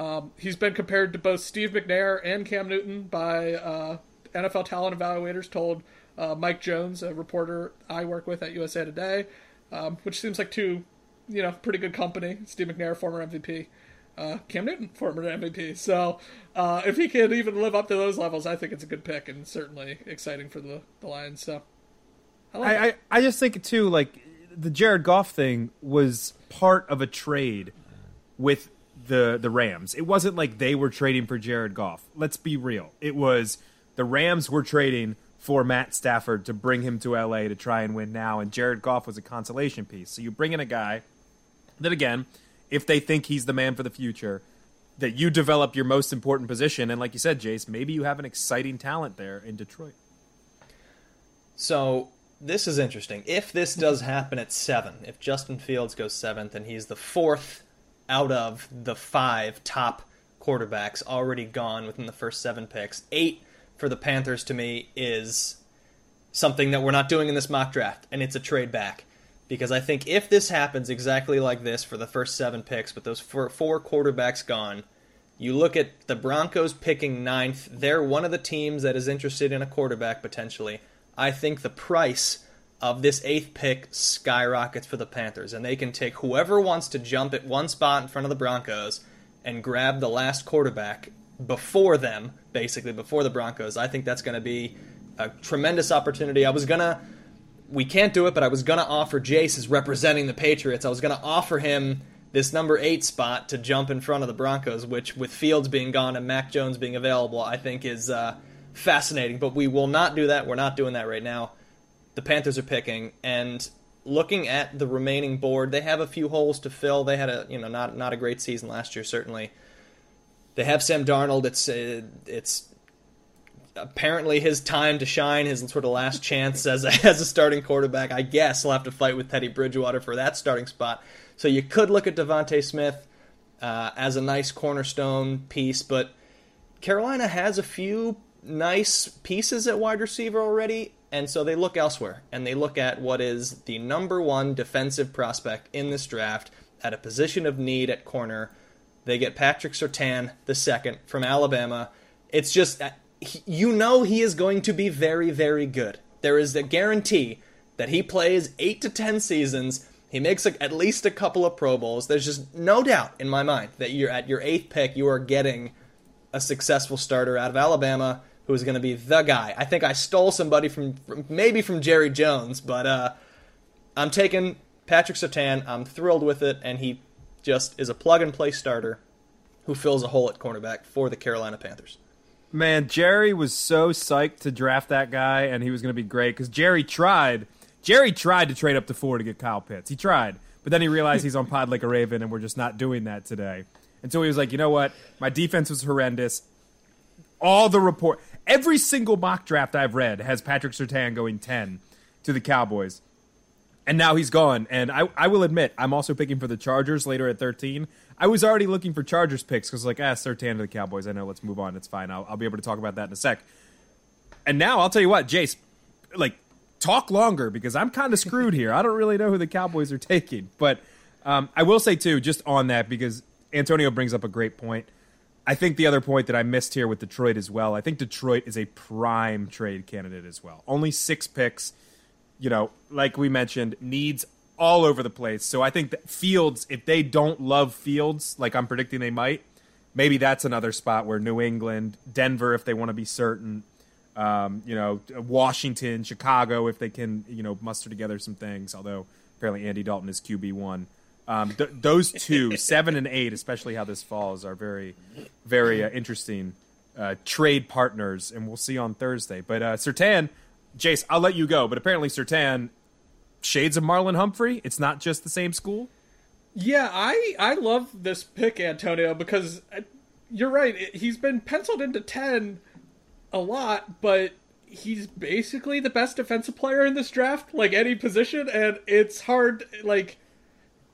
Um, he's been compared to both Steve McNair and Cam Newton by uh, NFL talent evaluators. Told uh, Mike Jones, a reporter I work with at USA Today, um, which seems like two, you know, pretty good company. Steve McNair, former MVP, uh, Cam Newton, former MVP. So uh, if he can even live up to those levels, I think it's a good pick and certainly exciting for the the Lions. So I, like I, I, I just think too like the Jared Goff thing was part of a trade with the the Rams. It wasn't like they were trading for Jared Goff. Let's be real. It was the Rams were trading for Matt Stafford to bring him to LA to try and win now, and Jared Goff was a consolation piece. So you bring in a guy that again, if they think he's the man for the future, that you develop your most important position, and like you said, Jace, maybe you have an exciting talent there in Detroit. So this is interesting. If this does happen at seven, if Justin Fields goes seventh and he's the fourth out of the five top quarterbacks already gone within the first seven picks, eight for the Panthers to me is something that we're not doing in this mock draft, and it's a trade back. Because I think if this happens exactly like this for the first seven picks, with those four, four quarterbacks gone, you look at the Broncos picking ninth. They're one of the teams that is interested in a quarterback potentially. I think the price of this eighth pick skyrockets for the Panthers, and they can take whoever wants to jump at one spot in front of the Broncos and grab the last quarterback before them, basically before the Broncos. I think that's going to be a tremendous opportunity. I was gonna, we can't do it, but I was gonna offer Jace as representing the Patriots. I was gonna offer him this number eight spot to jump in front of the Broncos, which with Fields being gone and Mac Jones being available, I think is. Uh, fascinating. But we will not do that. We're not doing that right now. The Panthers are picking, and looking at the remaining board, they have a few holes to fill. They had a you know not not a great season last year, certainly. They have Sam Darnold. It's uh, it's apparently his time to shine, his sort of last chance as a, as a starting quarterback. I guess he'll have to fight with Teddy Bridgewater for that starting spot. So you could look at DeVonta Smith uh, as a nice cornerstone piece, but Carolina has a few nice pieces at wide receiver already, and so they look elsewhere and they look at what is the number one defensive prospect in this draft at a position of need at corner. They get Patrick Surtain the second from Alabama. It's just uh, you know he is going to be very very good. There is a guarantee that he plays 8 to 10 seasons. He makes a, at least a couple of Pro Bowls. There's just no doubt in my mind that you're at your 8th pick you are getting a successful starter out of Alabama who is going to be the guy. I think I stole somebody from, from maybe from Jerry Jones, but uh, I'm taking Patrick Surtain. I'm thrilled with it, and he just is a plug and play starter who fills a hole at cornerback for the Carolina Panthers. Man, Jerry was so psyched to draft that guy, and he was going to be great because Jerry tried. Jerry tried to trade up to four to get Kyle Pitts. He tried, but then he realized he's on Pod like a Raven, and we're just not doing that today. And so he was like, you know what? My defense was horrendous. All the report, every single mock draft I've read has Patrick Surtain going 10 to the Cowboys. And now he's gone. And I, I will admit, I'm also picking for the Chargers later at 13. I was already looking for Chargers picks because, like, ah, Surtain to the Cowboys. I know, let's move on. It's fine. I'll, I'll be able to talk about that in a sec. And now I'll tell you what, Jace, like, talk longer because I'm kind of screwed here. I don't really know who the Cowboys are taking. But um, I will say, too, just on that, because Antonio brings up a great point. I think the other point that I missed here with Detroit as well, I think Detroit is a prime trade candidate as well. Only six picks, you know, like we mentioned, needs all over the place. So I think that Fields, if they don't love Fields, like I'm predicting they might, maybe that's another spot where New England, Denver, if they want to be certain, um, you know, Washington, Chicago, if they can, you know, muster together some things. Although apparently Andy Dalton is QB one. Um, th- those two, seven and eight, especially how this falls, are very, very uh, interesting uh, trade partners, and we'll see on Thursday. But uh, Surtain, Jace, I'll let you go. But apparently, Surtain, shades of Marlon Humphrey. It's not just the same school. Yeah, I I love this pick, Antonio, because uh, you're right. He's been penciled into ten a lot, but he's basically the best defensive player in this draft, like any position, and it's hard, like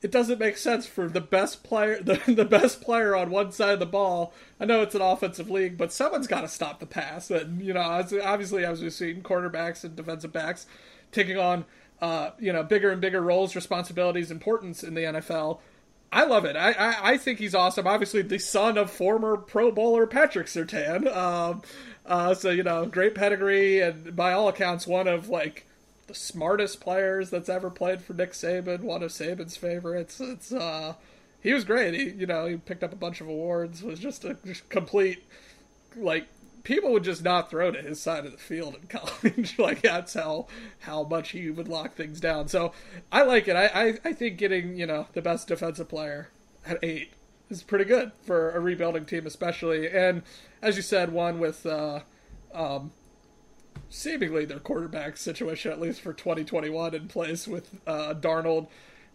it doesn't make sense for the best player the, the best player on one side of the ball. I know it's an offensive league, but someone's got to stop the pass. And you know, obviously, as we've seen, quarterbacks and defensive backs taking on uh, you know bigger and bigger roles, responsibilities, importance in the NFL. I love it. I, I, I think he's awesome. Obviously, the son of former Pro Bowler Patrick Surtain. Um, uh, so you know, great pedigree, and by all accounts, one of like the smartest players that's ever played for Nick Saban, one of Saban's favorites. It's uh he was great. He you know, he picked up a bunch of awards, was just a just complete like people would just not throw to his side of the field in college. like that's how how much he would lock things down. So I like it. I, I, I think getting you know the best defensive player at eight is pretty good for a rebuilding team, especially. And as you said, one with uh, um, seemingly their quarterback situation, at least for 2021, in place with uh, Darnold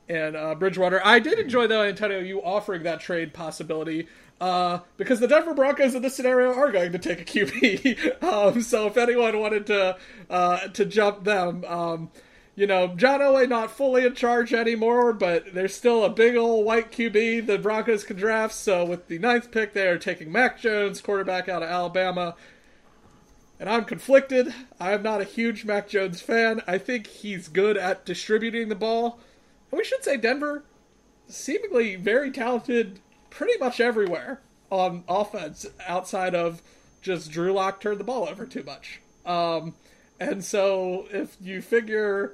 and uh, Bridgewater. I did enjoy though, Antonio, you offering that trade possibility. Uh, because the Denver Broncos in this scenario are going to take a QB. um, so if anyone wanted to uh, to jump them, um, you know, John Elway not fully in charge anymore, but there's still a big old white QB the Broncos can draft. So with the ninth pick, they are taking Mac Jones, quarterback out of Alabama. And I'm conflicted. I'm not a huge Mac Jones fan. I think he's good at distributing the ball. And we should say Denver, seemingly very talented pretty much everywhere on offense outside of just Drew Lock turned the ball over too much. Um, and so if you figure,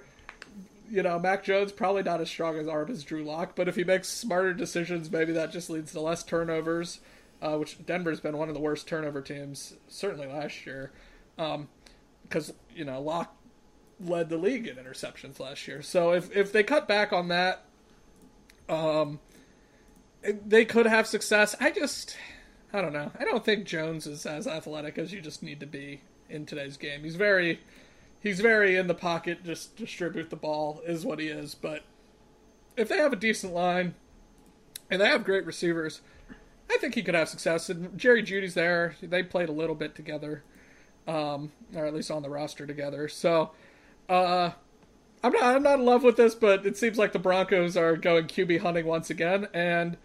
you know, Mac Jones probably not as strong as arm as Drew Lock, but if he makes smarter decisions, maybe that just leads to less turnovers, uh, which Denver's been one of the worst turnover teams, certainly last year. Because, um, you know, Lock led the league in interceptions last year. So if, if they cut back on that, um, they could have success. I just, I don't know. I don't think Jones is as athletic as you just need to be in today's game. He's very, he's very in the pocket, just distribute the ball is what he is. But if they have a decent line and they have great receivers, I think he could have success. And Jerry Jeudy's there. They played a little bit together, um, or at least on the roster together. So, uh, I'm not I'm not in love with this, but it seems like the Broncos are going QB hunting once again, and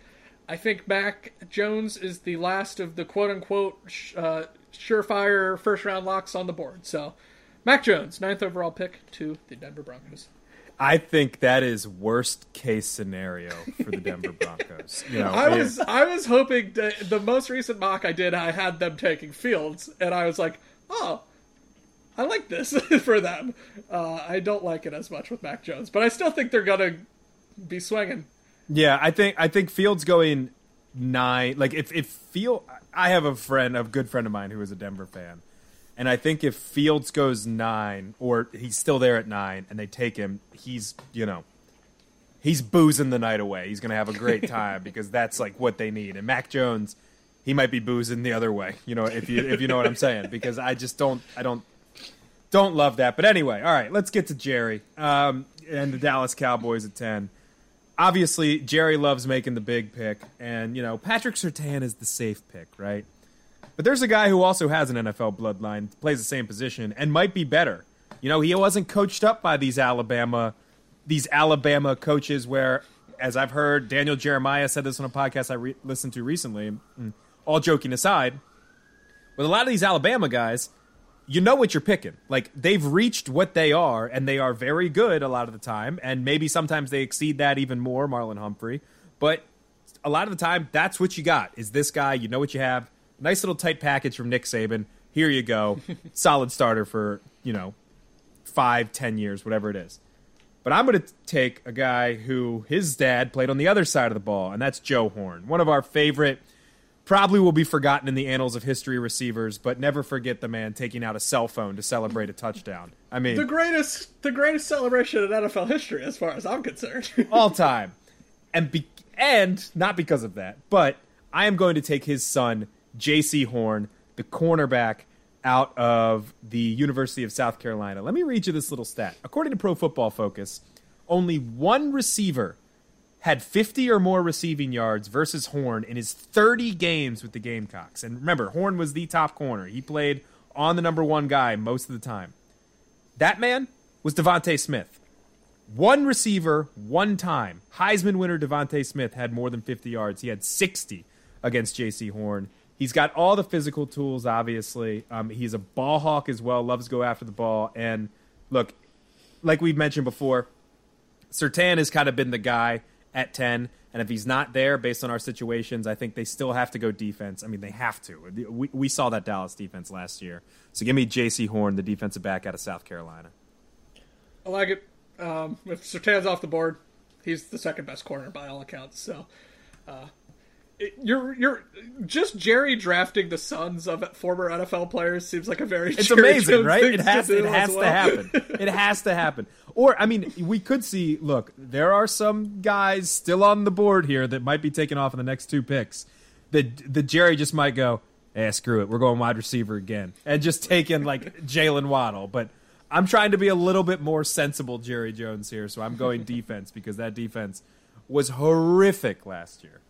I think Mac Jones is the last of the quote unquote uh, surefire first round locks on the board. So, Mac Jones, ninth overall pick to the Denver Broncos. I think that is worst case scenario for the Denver Broncos. You know, I was I was hoping the most recent mock I did, I had them taking Fields, and I was like, oh, I like this for them. Uh, I don't like it as much with Mac Jones, but I still think they're gonna be swinging. Yeah, I think I think Fields going nine. Like if if Field, I have a friend, a good friend of mine who is a Denver fan, and I think if Fields goes nine or he's still there at nine, and they take him, he's you know. He's boozing the night away. He's going to have a great time because that's like what they need. And Mac Jones, he might be boozing the other way. You know, if you if you know what I'm saying, because I just don't I don't don't love that. But anyway, all right, let's get to Jerry um, and the Dallas Cowboys at 10. Obviously, Jerry loves making the big pick, and, you know, Patrick Surtain is the safe pick, right? But there's a guy who also has an NFL bloodline, plays the same position, and might be better. You know, he wasn't coached up by these Alabama these Alabama coaches where as I've heard Daniel Jeremiah said this on a podcast I re- listened to recently, all joking aside, with a lot of these Alabama guys, you know what you're picking. Like they've reached what they are, and they are very good a lot of the time, and maybe sometimes they exceed that even more. Marlon Humphrey, but a lot of the time, that's what you got. Is this guy? You know what you have. Nice little tight package from Nick Saban. Here you go, solid starter for you know five, ten years, whatever it is. But I'm going to take a guy who his dad played on the other side of the ball, and that's Joe Horn, one of our favorite probably will be forgotten in the annals of history receivers, but never forget the man taking out a cell phone to celebrate a touchdown. I mean, the greatest, the greatest celebration in NFL history, as far as I'm concerned, all time, and be, and not because of that, but I am going to take his son, Jaycee Horn, the cornerback out of the University of South Carolina. Let me read you this little stat. According to Pro Football Focus, only one receiver had 50 or more receiving yards versus Horn in his 30 games with the Gamecocks. And remember, Horn was the top corner. He played on the number one guy most of the time. That man was DeVonta Smith. One receiver, one time. Heisman winner DeVonta Smith had more than 50 yards. He had 60 against Jaycee Horn. He's got all the physical tools, obviously. Um, he's a ball hawk as well, loves to go after the ball. And look, like we've mentioned before, Surtain has kind of been the guy at 10. And if he's not there based on our situations, I think they still have to go defense. I mean, they have to. We, we saw that Dallas defense last year. So give me Jaycee Horn, the defensive back out of South Carolina. I like it. Um, if Surtain's off the board, he's the second best corner by all accounts. So uh, you're you're just Jerry drafting the sons of former NFL players seems like a very it's Jerry amazing, Jones right? It has to, it has as to happen. It has to happen. Or I mean, we could see. Look, there are some guys still on the board here that might be taken off in the next two picks. That the Jerry just might go, "Eh, screw it, we're going wide receiver again," and just take in like Jaylen Waddle. But I'm trying to be a little bit more sensible, Jerry Jones here, so I'm going defense because that defense was horrific last year.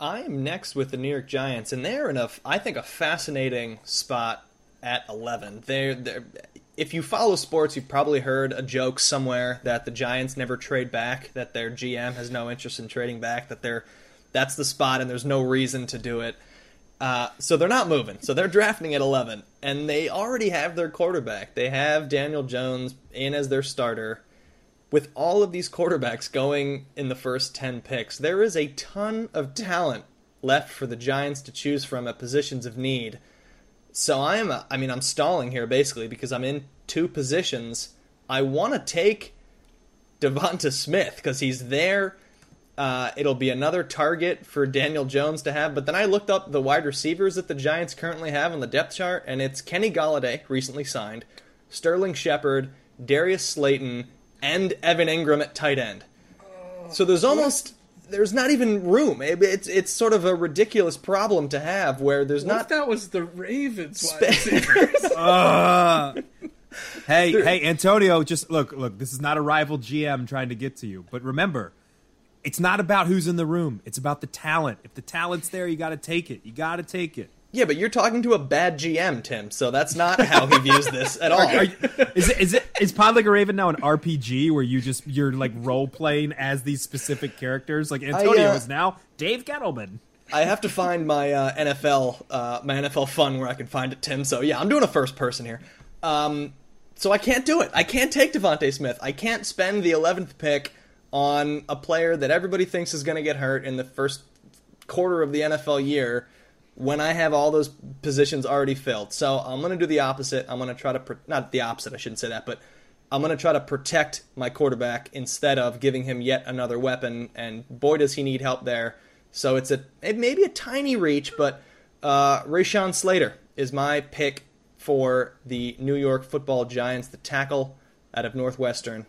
I am next with the New York Giants, and they're in a, I think, a fascinating spot at 11. They're, they're, if you follow sports, you've probably heard a joke somewhere that the Giants never trade back, that their GM has no interest in trading back, that they're, that's the spot, and there's no reason to do it. Uh, so they're not moving. So they're drafting at 11, and they already have their quarterback. They have Daniel Jones in as their starter with all of these quarterbacks going in the first 10 picks, there is a ton of talent left for the Giants to choose from at positions of need. So I am, I mean, I'm stalling here basically because I'm in two positions. I want to take DeVonta Smith because he's there. Uh, it'll be another target for Daniel Jones to have. But then I looked up the wide receivers that the Giants currently have on the depth chart, and it's Kenny Golladay, recently signed, Sterling Shepard, Darius Slayton, and Evan Engram at tight end. So there's almost there's not even room. It's it's sort of a ridiculous problem to have where there's What if not that was the Ravens wide receivers? Uh, hey, hey, Antonio, just look, look, this is not a rival GM trying to get to you. But remember, it's not about who's in the room. It's about the talent. If the talent's there, you got to take it. You got to take it. Yeah, but you're talking to a bad GM, Tim. So that's not how he views this at all. Are is it is it is Pod Like a Raven now an RPG where you just you're like role playing as these specific characters? Like Antonio uh, is now Dave Gettleman. I have to find my uh, NFL uh, my NFL fun where I can find it, Tim. So yeah, I'm doing a first person here. Um, so I can't do it. I can't take DeVonta Smith. I can't spend the 11th pick on a player that everybody thinks is going to get hurt in the first quarter of the NFL year when I have all those positions already filled. So I'm going to do the opposite. I'm going to try to pro- not the opposite. I shouldn't say that, but I'm going to try to protect my quarterback instead of giving him yet another weapon. And boy, does he need help there. So it's a it may be a tiny reach, but uh, Rashawn Slater is my pick for the New York Football Giants, the tackle out of Northwestern,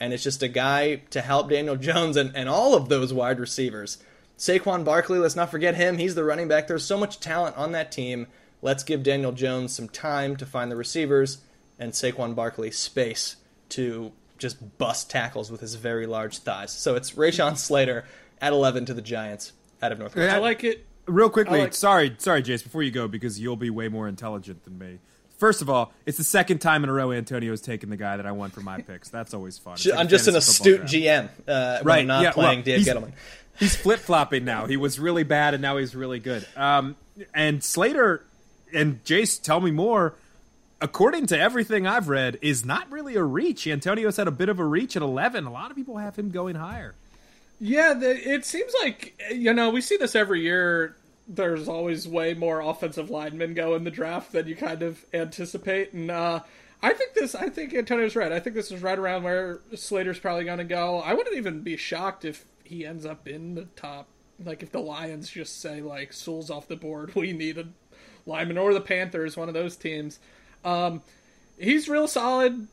and it's just a guy to help Daniel Jones and, and all of those wide receivers. Saquon Barkley, let's not forget him. He's the running back. There's so much talent on that team. Let's give Daniel Jones some time to find the receivers and Saquon Barkley space to just bust tackles with his very large thighs. So it's Rashawn Slater at 11 to the Giants out of North Carolina. I like it. Real quickly, like- sorry, sorry, Jace, before you go, because you'll be way more intelligent than me. First of all, it's the second time in a row Antonio's taken the guy that I want for my picks. That's always fun. Like I'm just an astute draft. GM uh, when Right, I'm not yeah, playing well, Dave he's- Gettleman. He's flip flopping now. He was really bad, and now he's really good. Um, and Slater and Jace, tell me more. According to everything I've read, is not really a reach. Antonio's had a bit of a reach at 11. A lot of people have him going higher. Yeah, the, it seems like you know we see this every year. There's always way more offensive linemen go in the draft than you kind of anticipate, and uh, I think this. I think Antonio's right. I think this is right around where Slater's probably going to go. I wouldn't even be shocked if he ends up in the top. Like if the Lions just say like Sewell's off the board, we need a lineman, or the Panthers, one of those teams. Um, he's real solid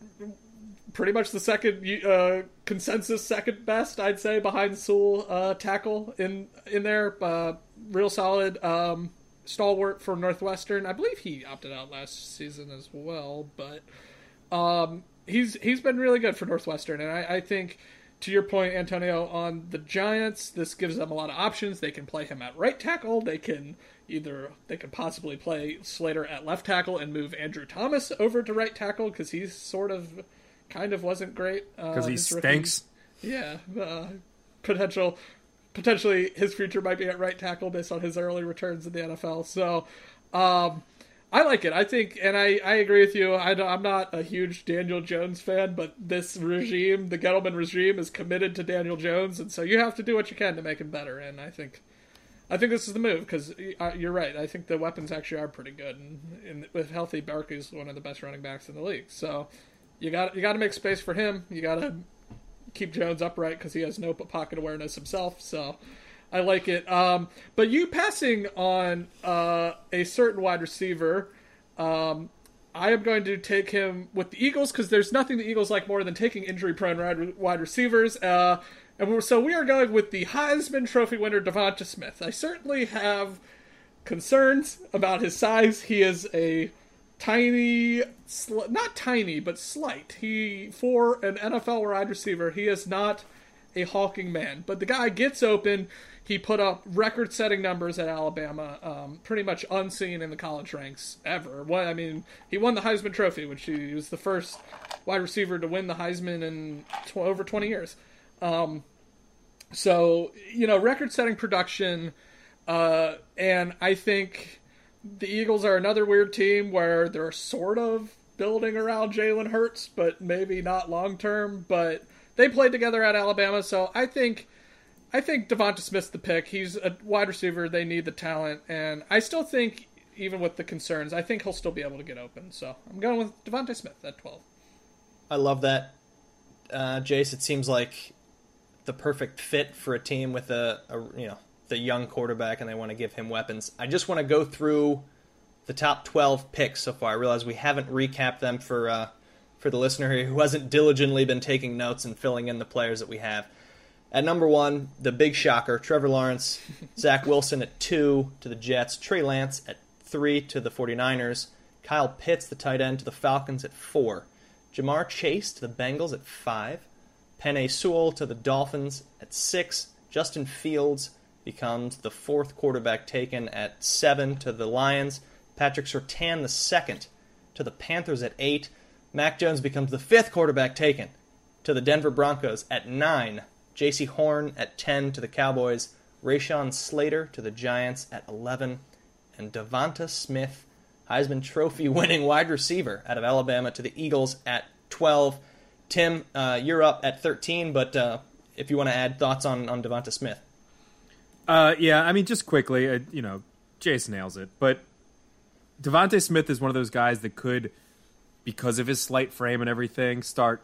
pretty much the second uh, consensus second best, I'd say, behind Sewell uh, tackle in in there. Uh, real solid um, stalwart for Northwestern. I believe he opted out last season as well, but um, he's he's been really good for Northwestern, and I, I think. To your point, Antonio, on the Giants, this gives them a lot of options. They can play him at right tackle. They can either they can possibly play Slater at left tackle and move Andrew Thomas over to right tackle because he's sort of kind of wasn't great Because he his rookie- stinks. Yeah, uh, potential potentially his future might be at right tackle based on his early returns in the NFL. So, um, I like it. I think, and I, I agree with you. I I'm not a huge Daniel Jones fan, but this regime, the Gettleman regime, is committed to Daniel Jones, and so you have to do what you can to make him better. And I think, I think this is the move because uh, you're right. I think the weapons actually are pretty good, and, and with healthy, Barkley's one of the best running backs in the league. So you got you got to make space for him. You got to keep Jones upright because he has no pocket awareness himself. So I like it. Um, but you passing on uh, a certain wide receiver, um, I am going to take him with the Eagles because there's nothing the Eagles like more than taking injury-prone wide receivers. Uh, and so we are going with the Heisman Trophy winner DeVonta Smith. I certainly have concerns about his size. He is a tiny, sl- not tiny, but slight. He for an NFL wide receiver, he is not a hulking man. But the guy gets open. He put up record-setting numbers at Alabama, um, pretty much unseen in the college ranks ever. What I mean, he won the Heisman Trophy, which he was the first wide receiver to win the Heisman in tw- over 20 years. Um, so you know, record-setting production, uh, and I think the Eagles are another weird team where they're sort of building around Jalen Hurts, but maybe not long term. But they played together at Alabama, so I think I think DeVonta Smith's the pick. He's a wide receiver. They need the talent, and I still think, even with the concerns, I think he'll still be able to get open. So I'm going with Devonta Smith at 12. I love that, uh, Jace. It seems like the perfect fit for a team with a, a you know the young quarterback, and they want to give him weapons. I just want to go through the top 12 picks so far. I realize we haven't recapped them for uh, for the listener here who hasn't diligently been taking notes and filling in the players that we have. At number one, the big shocker, Trevor Lawrence, Zach Wilson at two to the Jets, Trey Lance at three to the 49ers, Kyle Pitts, the tight end, to the Falcons at four, Ja'Marr Chase to the Bengals at five, Penei Sewell to the Dolphins at six, Justin Fields becomes the fourth quarterback taken at seven to the Lions, Patrick Surtain the second to the Panthers at eight, Mac Jones becomes the fifth quarterback taken to the Denver Broncos at nine. Jaycee Horn at 10 to the Cowboys, Rashawn Slater to the Giants at 11, and DeVonta Smith, Heisman Trophy winning wide receiver out of Alabama to the Eagles at 12. Tim, uh, you're up at 13, but uh, if you want to add thoughts on, on DeVonta Smith. Uh, yeah, I mean, just quickly, uh, you know, Jace nails it, but DeVonta Smith is one of those guys that could, because of his slight frame and everything, start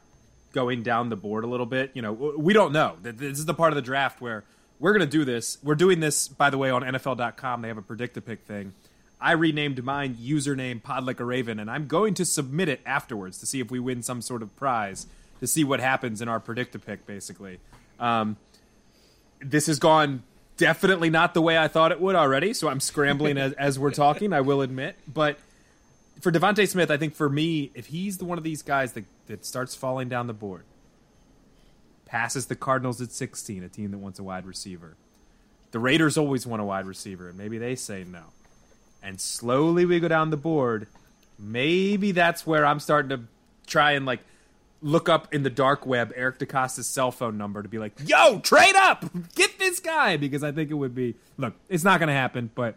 going down the board a little bit. You know, we don't know. This is the part of the draft where we're going to do this. We're doing this, by the way, on NFL.com. They have a predict a pick thing. I renamed mine username Pod Like a Raven, and I'm going to submit it afterwards to see if we win some sort of prize to see what happens in our predict a pick, basically. Um, this has gone definitely not the way I thought it would already, so I'm scrambling as, as we're talking, I will admit. But for DeVonta Smith, I think for me, if he's the one of these guys that, that starts falling down the board, passes the Cardinals at 16, a team that wants a wide receiver. The Raiders always want a wide receiver, and maybe they say no. And slowly we go down the board. Maybe that's where I'm starting to try and like look up in the dark web Eric DeCosta's cell phone number to be like, "Yo, trade up, get this guy," because I think it would be. Look, it's not going to happen, but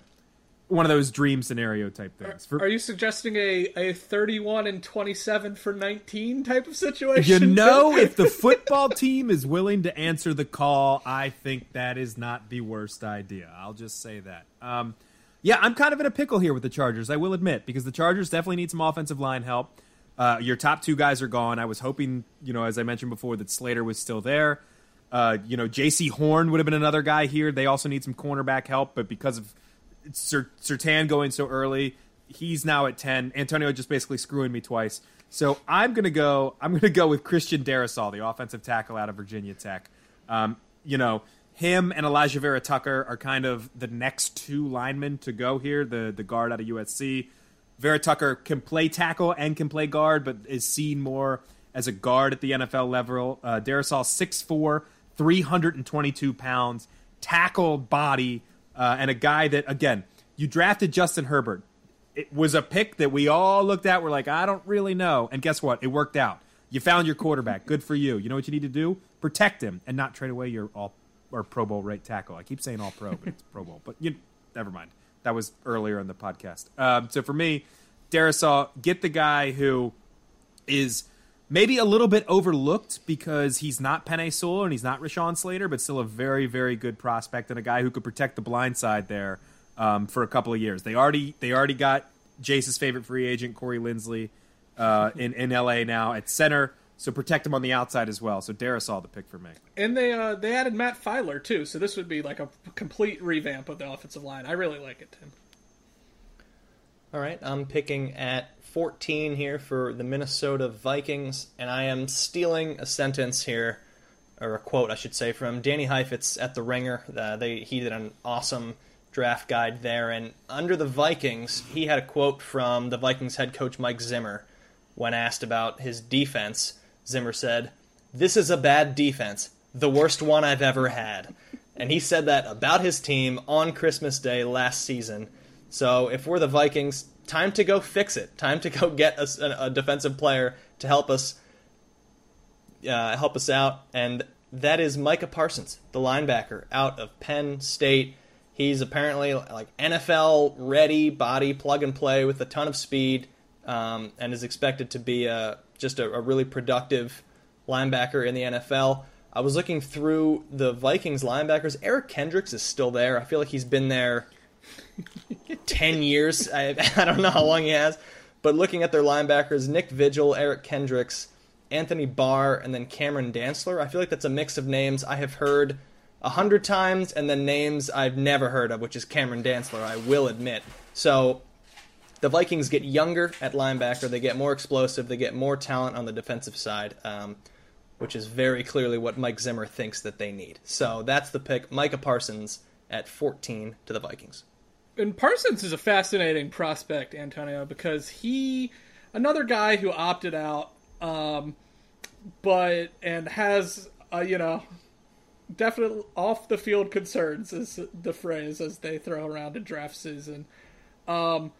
one of those dream scenario type things. For, are you suggesting a, a 31 and 27 for 19 type of situation? You know, if the football team is willing to answer the call, I think that is not the worst idea. I'll just say that. Um, yeah, I'm kind of in a pickle here with the Chargers, I will admit, because the Chargers definitely need some offensive line help. Uh, your top two guys are gone. I was hoping, you know, as I mentioned before, that Slater was still there. Uh, you know, Jaycee Horn would have been another guy here. They also need some cornerback help, but because of Surtain going so early. He's now at ten. Antonio just basically screwing me twice. So I'm gonna go. I'm gonna go with Christian Darrisaw, the offensive tackle out of Virginia Tech. Um, you know, him and Alijah Vera Tucker are kind of the next two linemen to go here. The the guard out of USC. Vera Tucker can play tackle and can play guard, but is seen more as a guard at the NFL level. Uh, Darrisaw 6'4", 322 pounds, tackle body uh, and a guy that again you drafted Justin Herbert. It was a pick that we all looked at. We're like, I don't really know, and guess what? It worked out. You found your quarterback. Good for you. You know what you need to do? Protect him and not trade away your all or Pro Bowl right tackle. I keep saying all pro, but it's Pro Bowl. But you, never mind. That was earlier in the podcast. Um, so for me, Darrisaw, get the guy who is maybe a little bit overlooked because he's not Penei Sewell and he's not Rashawn Slater, but still a very, very good prospect and a guy who could protect the blind side there um, for a couple of years. They already they already got Jace's favorite free agent Corey Linsley uh, in in LA now at center, So protect him on the outside as well. So Darrisaw the pick for me. And they uh, they added Matt Feiler too, so this would be like a complete revamp of the offensive line. I really like it, Tim. All right, I'm picking at 14 here for the Minnesota Vikings, and I am stealing a sentence here, or a quote, I should say, from Danny Heifetz at The Ringer. Uh, they, he did an awesome draft guide there, and under the Vikings, he had a quote from the Vikings head coach Mike Zimmer when asked about his defense. Zimmer said, This is a bad defense, the worst one I've ever had. And he said that about his team on Christmas Day last season. So if we're the Vikings, time to go fix it. Time to go get a, a defensive player to help us uh, help us out, and that is Micah Parsons, the linebacker out of Penn State. He's apparently like NFL ready body, plug and play with a ton of speed, um, and is expected to be a, just a, a really productive linebacker in the NFL. I was looking through the Vikings linebackers. Eric Kendricks is still there. I feel like he's been there 10 years. I, I don't know how long he has. But looking at their linebackers, Nick Vigil, Eric Kendricks, Anthony Barr, and then Cameron Dantzler, I feel like that's a mix of names I have heard a hundred times and then names I've never heard of, which is Cameron Dantzler, I will admit. So the Vikings get younger at linebacker, they get more explosive, they get more talent on the defensive side, um, which is very clearly what Mike Zimmer thinks that they need. So that's the pick, Micah Parsons at 14 to the Vikings and Parsons is a fascinating prospect, Antonio, because he another guy who opted out, um, but and has uh, you know definitely off the field concerns is the phrase as they throw around in draft season. Um,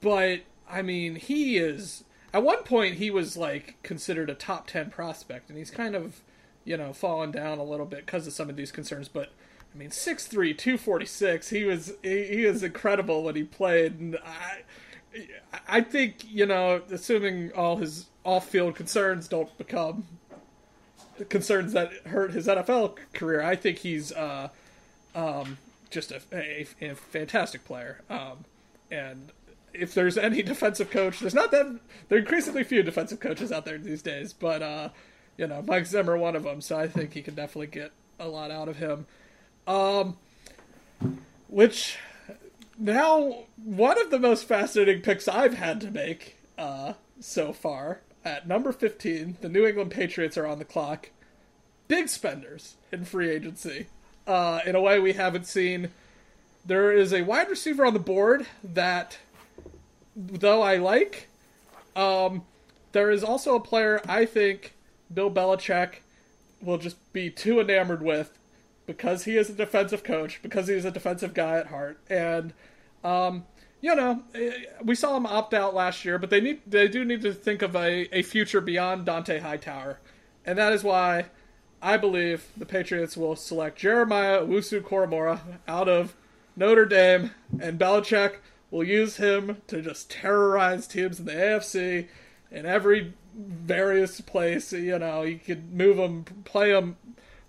but I mean, he is at one point he was like considered a top ten prospect, and he's kind of you know fallen down a little bit because of some of these concerns, but I mean, 6'3", 246. He was he, he was incredible when he played, and I I think you know, assuming all his off-field concerns don't become concerns that hurt his NFL career, I think he's uh, um, just a, a, a, fantastic player. Um, and if there's any defensive coach, there's not that there are increasingly few defensive coaches out there these days, but uh, you know, Mike Zimmer one of them, so I think he can definitely get a lot out of him. Um, which now one of the most fascinating picks I've had to make uh, so far at number 15, the New England Patriots are on the clock. Big spenders in free agency uh, in a way we haven't seen. There is a wide receiver on the board that, though I like, um, there is also a player I think Bill Belichick will just be too enamored with because he is a defensive coach, because he's a defensive guy at heart, and um, you know, eh, we saw him opt out last year, but they need they do need to think of a, a future beyond Dont'a Hightower, and that is why I believe the Patriots will select Jeremiah Owusu-Koramoah out of Notre Dame, and Belichick will use him to just terrorize teams in the AFC in every various place. You know, he could move him, play them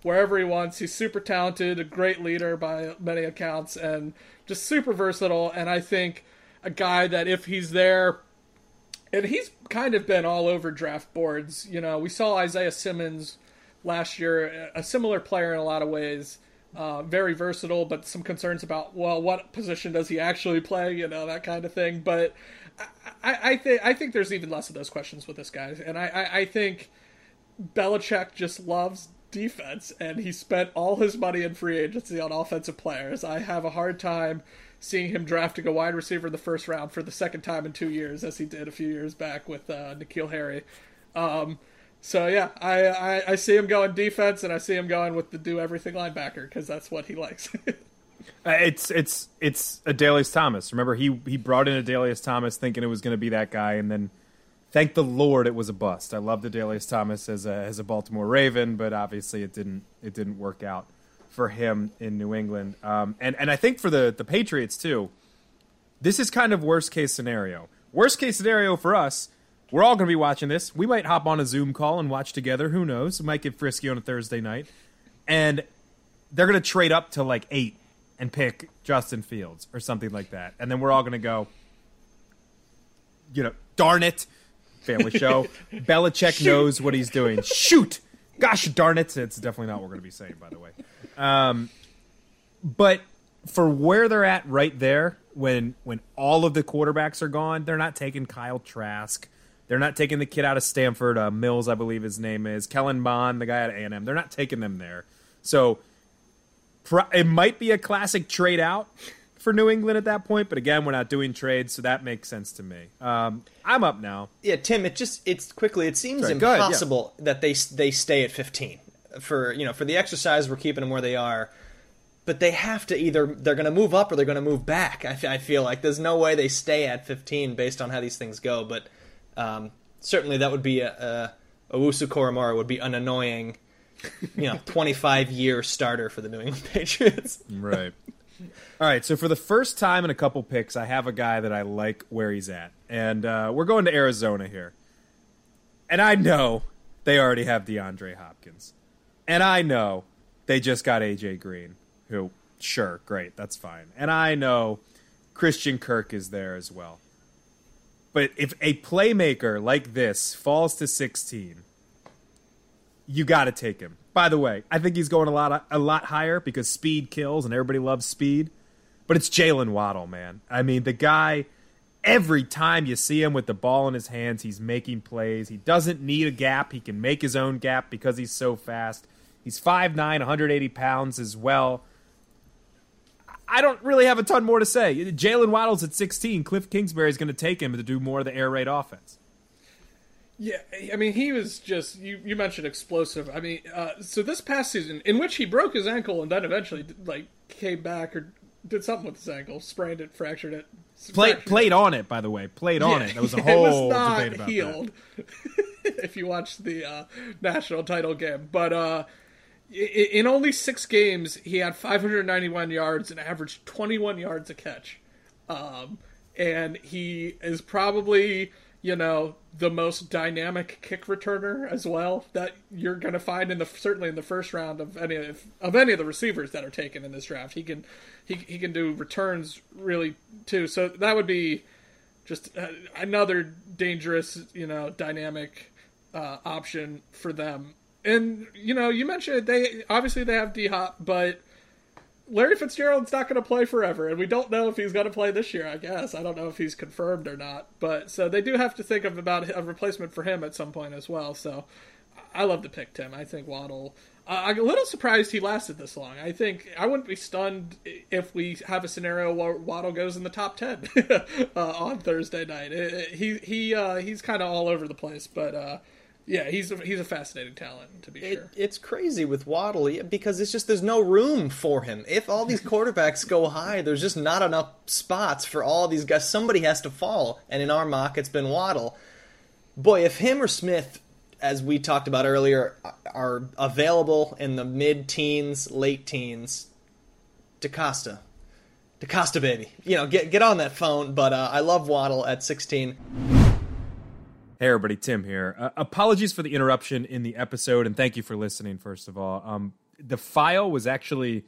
wherever he wants. He's super talented, a great leader by many accounts, and just super versatile. And I think a guy that if he's there, and he's kind of been all over draft boards. You know, we saw Isaiah Simmons last year, a similar player in a lot of ways. Uh, very versatile, but some concerns about well, what position does he actually play? You know that kind of thing. But I, I think I think there's even less of those questions with this guy, and I, I, I think Belichick just loves defense, and he spent all his money in free agency on offensive players. I have a hard time seeing him drafting a wide receiver in the first round for the second time in two years, as he did a few years back with uh, N'Keal Harry. Um, so yeah, I, I, I see him going defense, and I see him going with the do everything linebacker because that's what he likes. uh, it's it's it's Adalius Thomas. Remember, he he brought in Adalius Thomas thinking it was going to be that guy, and then thank the Lord it was a bust. I loved Adalius Thomas as a as a Baltimore Raven, but obviously it didn't it didn't work out for him in New England. Um, and and I think for the the Patriots too, this is kind of worst case scenario. Worst case scenario for us. We're all going to be watching this. We might hop on a Zoom call and watch together. Who knows? We might get frisky on a Thursday night. And they're going to trade up to like eight and pick Justin Fields or something like that. And then we're all going to go, you know, darn it family show. Belichick knows what he's doing. Shoot! Gosh darn it! It's definitely not what we're going to be saying, by the way. Um, but for where they're at right there, when when all of the quarterbacks are gone, they're not taking Kyle Trask. They're not taking the kid out of Stanford, uh, Mills, I believe his name is Kellen Mond, the guy at A and M. They're not taking them there. So it might be a classic trade out for New England at that point. But again, we're not doing trades, so that makes sense to me. Um, I'm up now. Yeah, Tim. It just it's quickly. It seems Sorry, impossible ahead, yeah. that they they stay at 15 for you know for the exercise. We're keeping them where they are. But they have to either they're going to move up or they're going to move back. I, I, feel like there's no way they stay at 15 based on how these things go. But um, certainly that would be a, a Owusu would be an annoying, you know, 25 year starter for the New England Patriots. right. All right, so for the first time in a couple picks, I have a guy that I like where he's at, and uh, we're going to Arizona here. And I know they already have DeAndre Hopkins, and I know they just got AJ Green, who sure, great, that's fine, and I know Christian Kirk is there as well. But if a playmaker like this falls to 16, you got to take him. By the way, I think he's going a lot a lot higher because speed kills and everybody loves speed. But it's Jaylen Waddle, man. I mean, the guy. Every time you see him with the ball in his hands, he's making plays. He doesn't need a gap. He can make his own gap because he's so fast. He's 5'9, 180 pounds as well. I don't really have a ton more to say. Jaylen Waddle's at 16. Cliff Kingsbury is going to take him to do more of the air raid offense. Yeah, I mean, he was just you. You mentioned explosive. I mean, uh, so this past season, in which he broke his ankle and then eventually like came back or did something with his ankle, sprained it, fractured it. Played fractured played it. on it, by the way. Played yeah, on it. That was a whole it was not debate about healed. if you watch the uh, national title game, but uh, in only six games, he had 591 yards and averaged 21 yards a catch. Um, and he is probably you know the most dynamic kick returner as well that you're going to find in the certainly in the first round of any of, of any of the receivers that are taken in this draft. He can he he can do returns really too. So that would be just uh, another dangerous, you know, dynamic uh, option for them. And you know, you mentioned they obviously they have D Hop, but Larry Fitzgerald's not going to play forever, and we don't know if he's going to play this year. I guess I don't know if he's confirmed or not, but so they do have to think of about a replacement for him at some point as well. So I love to pick Tim. I think Waddle. Uh, I'm a little surprised he lasted this long. I think I wouldn't be stunned if we have a scenario where Waddle goes in the top ten uh, on Thursday night. It, it, he he uh, he's kind of all over the place, but uh, yeah, he's a, he's a fascinating talent to be it, sure. It's crazy with Waddle because it's just there's no room for him. If all these quarterbacks go high, there's just not enough spots for all these guys. Somebody has to fall, and in our mock, it's been Waddle. Boy, if him or Smith, as we talked about earlier, are available in the mid-teens, late teens, DeCosta, DeCosta baby, you know, get get on that phone. But uh, I love Waddle at 16. Hey, everybody, Tim here. Uh, apologies for the interruption in the episode, and thank you for listening, first of all. Um, the file was actually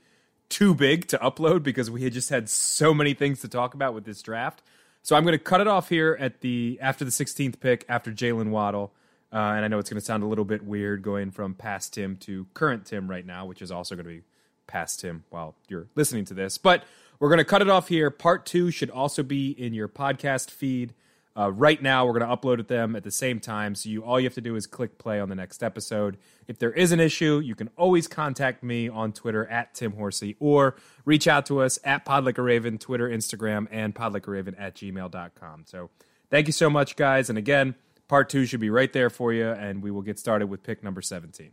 too big to upload because we had just had so many things to talk about with this draft. So I'm going to cut it off here at the after the 16th pick, after Jaylen Waddle. Uh, and I know it's going to sound a little bit weird going from past Tim to current Tim right now, which is also going to be past Tim while you're listening to this. But we're going to cut it off here. Part two should also be in your podcast feed. Uh, right now, we're going to upload them at the same time. So you all you have to do is click play on the next episode. If there is an issue, you can always contact me on Twitter at Tim Horsey or reach out to us at Podlicaraven, Twitter, Instagram, and podlicaraven at gmail.com. So thank you so much, guys. And again, part two should be right there for you, and we will get started with pick number 17.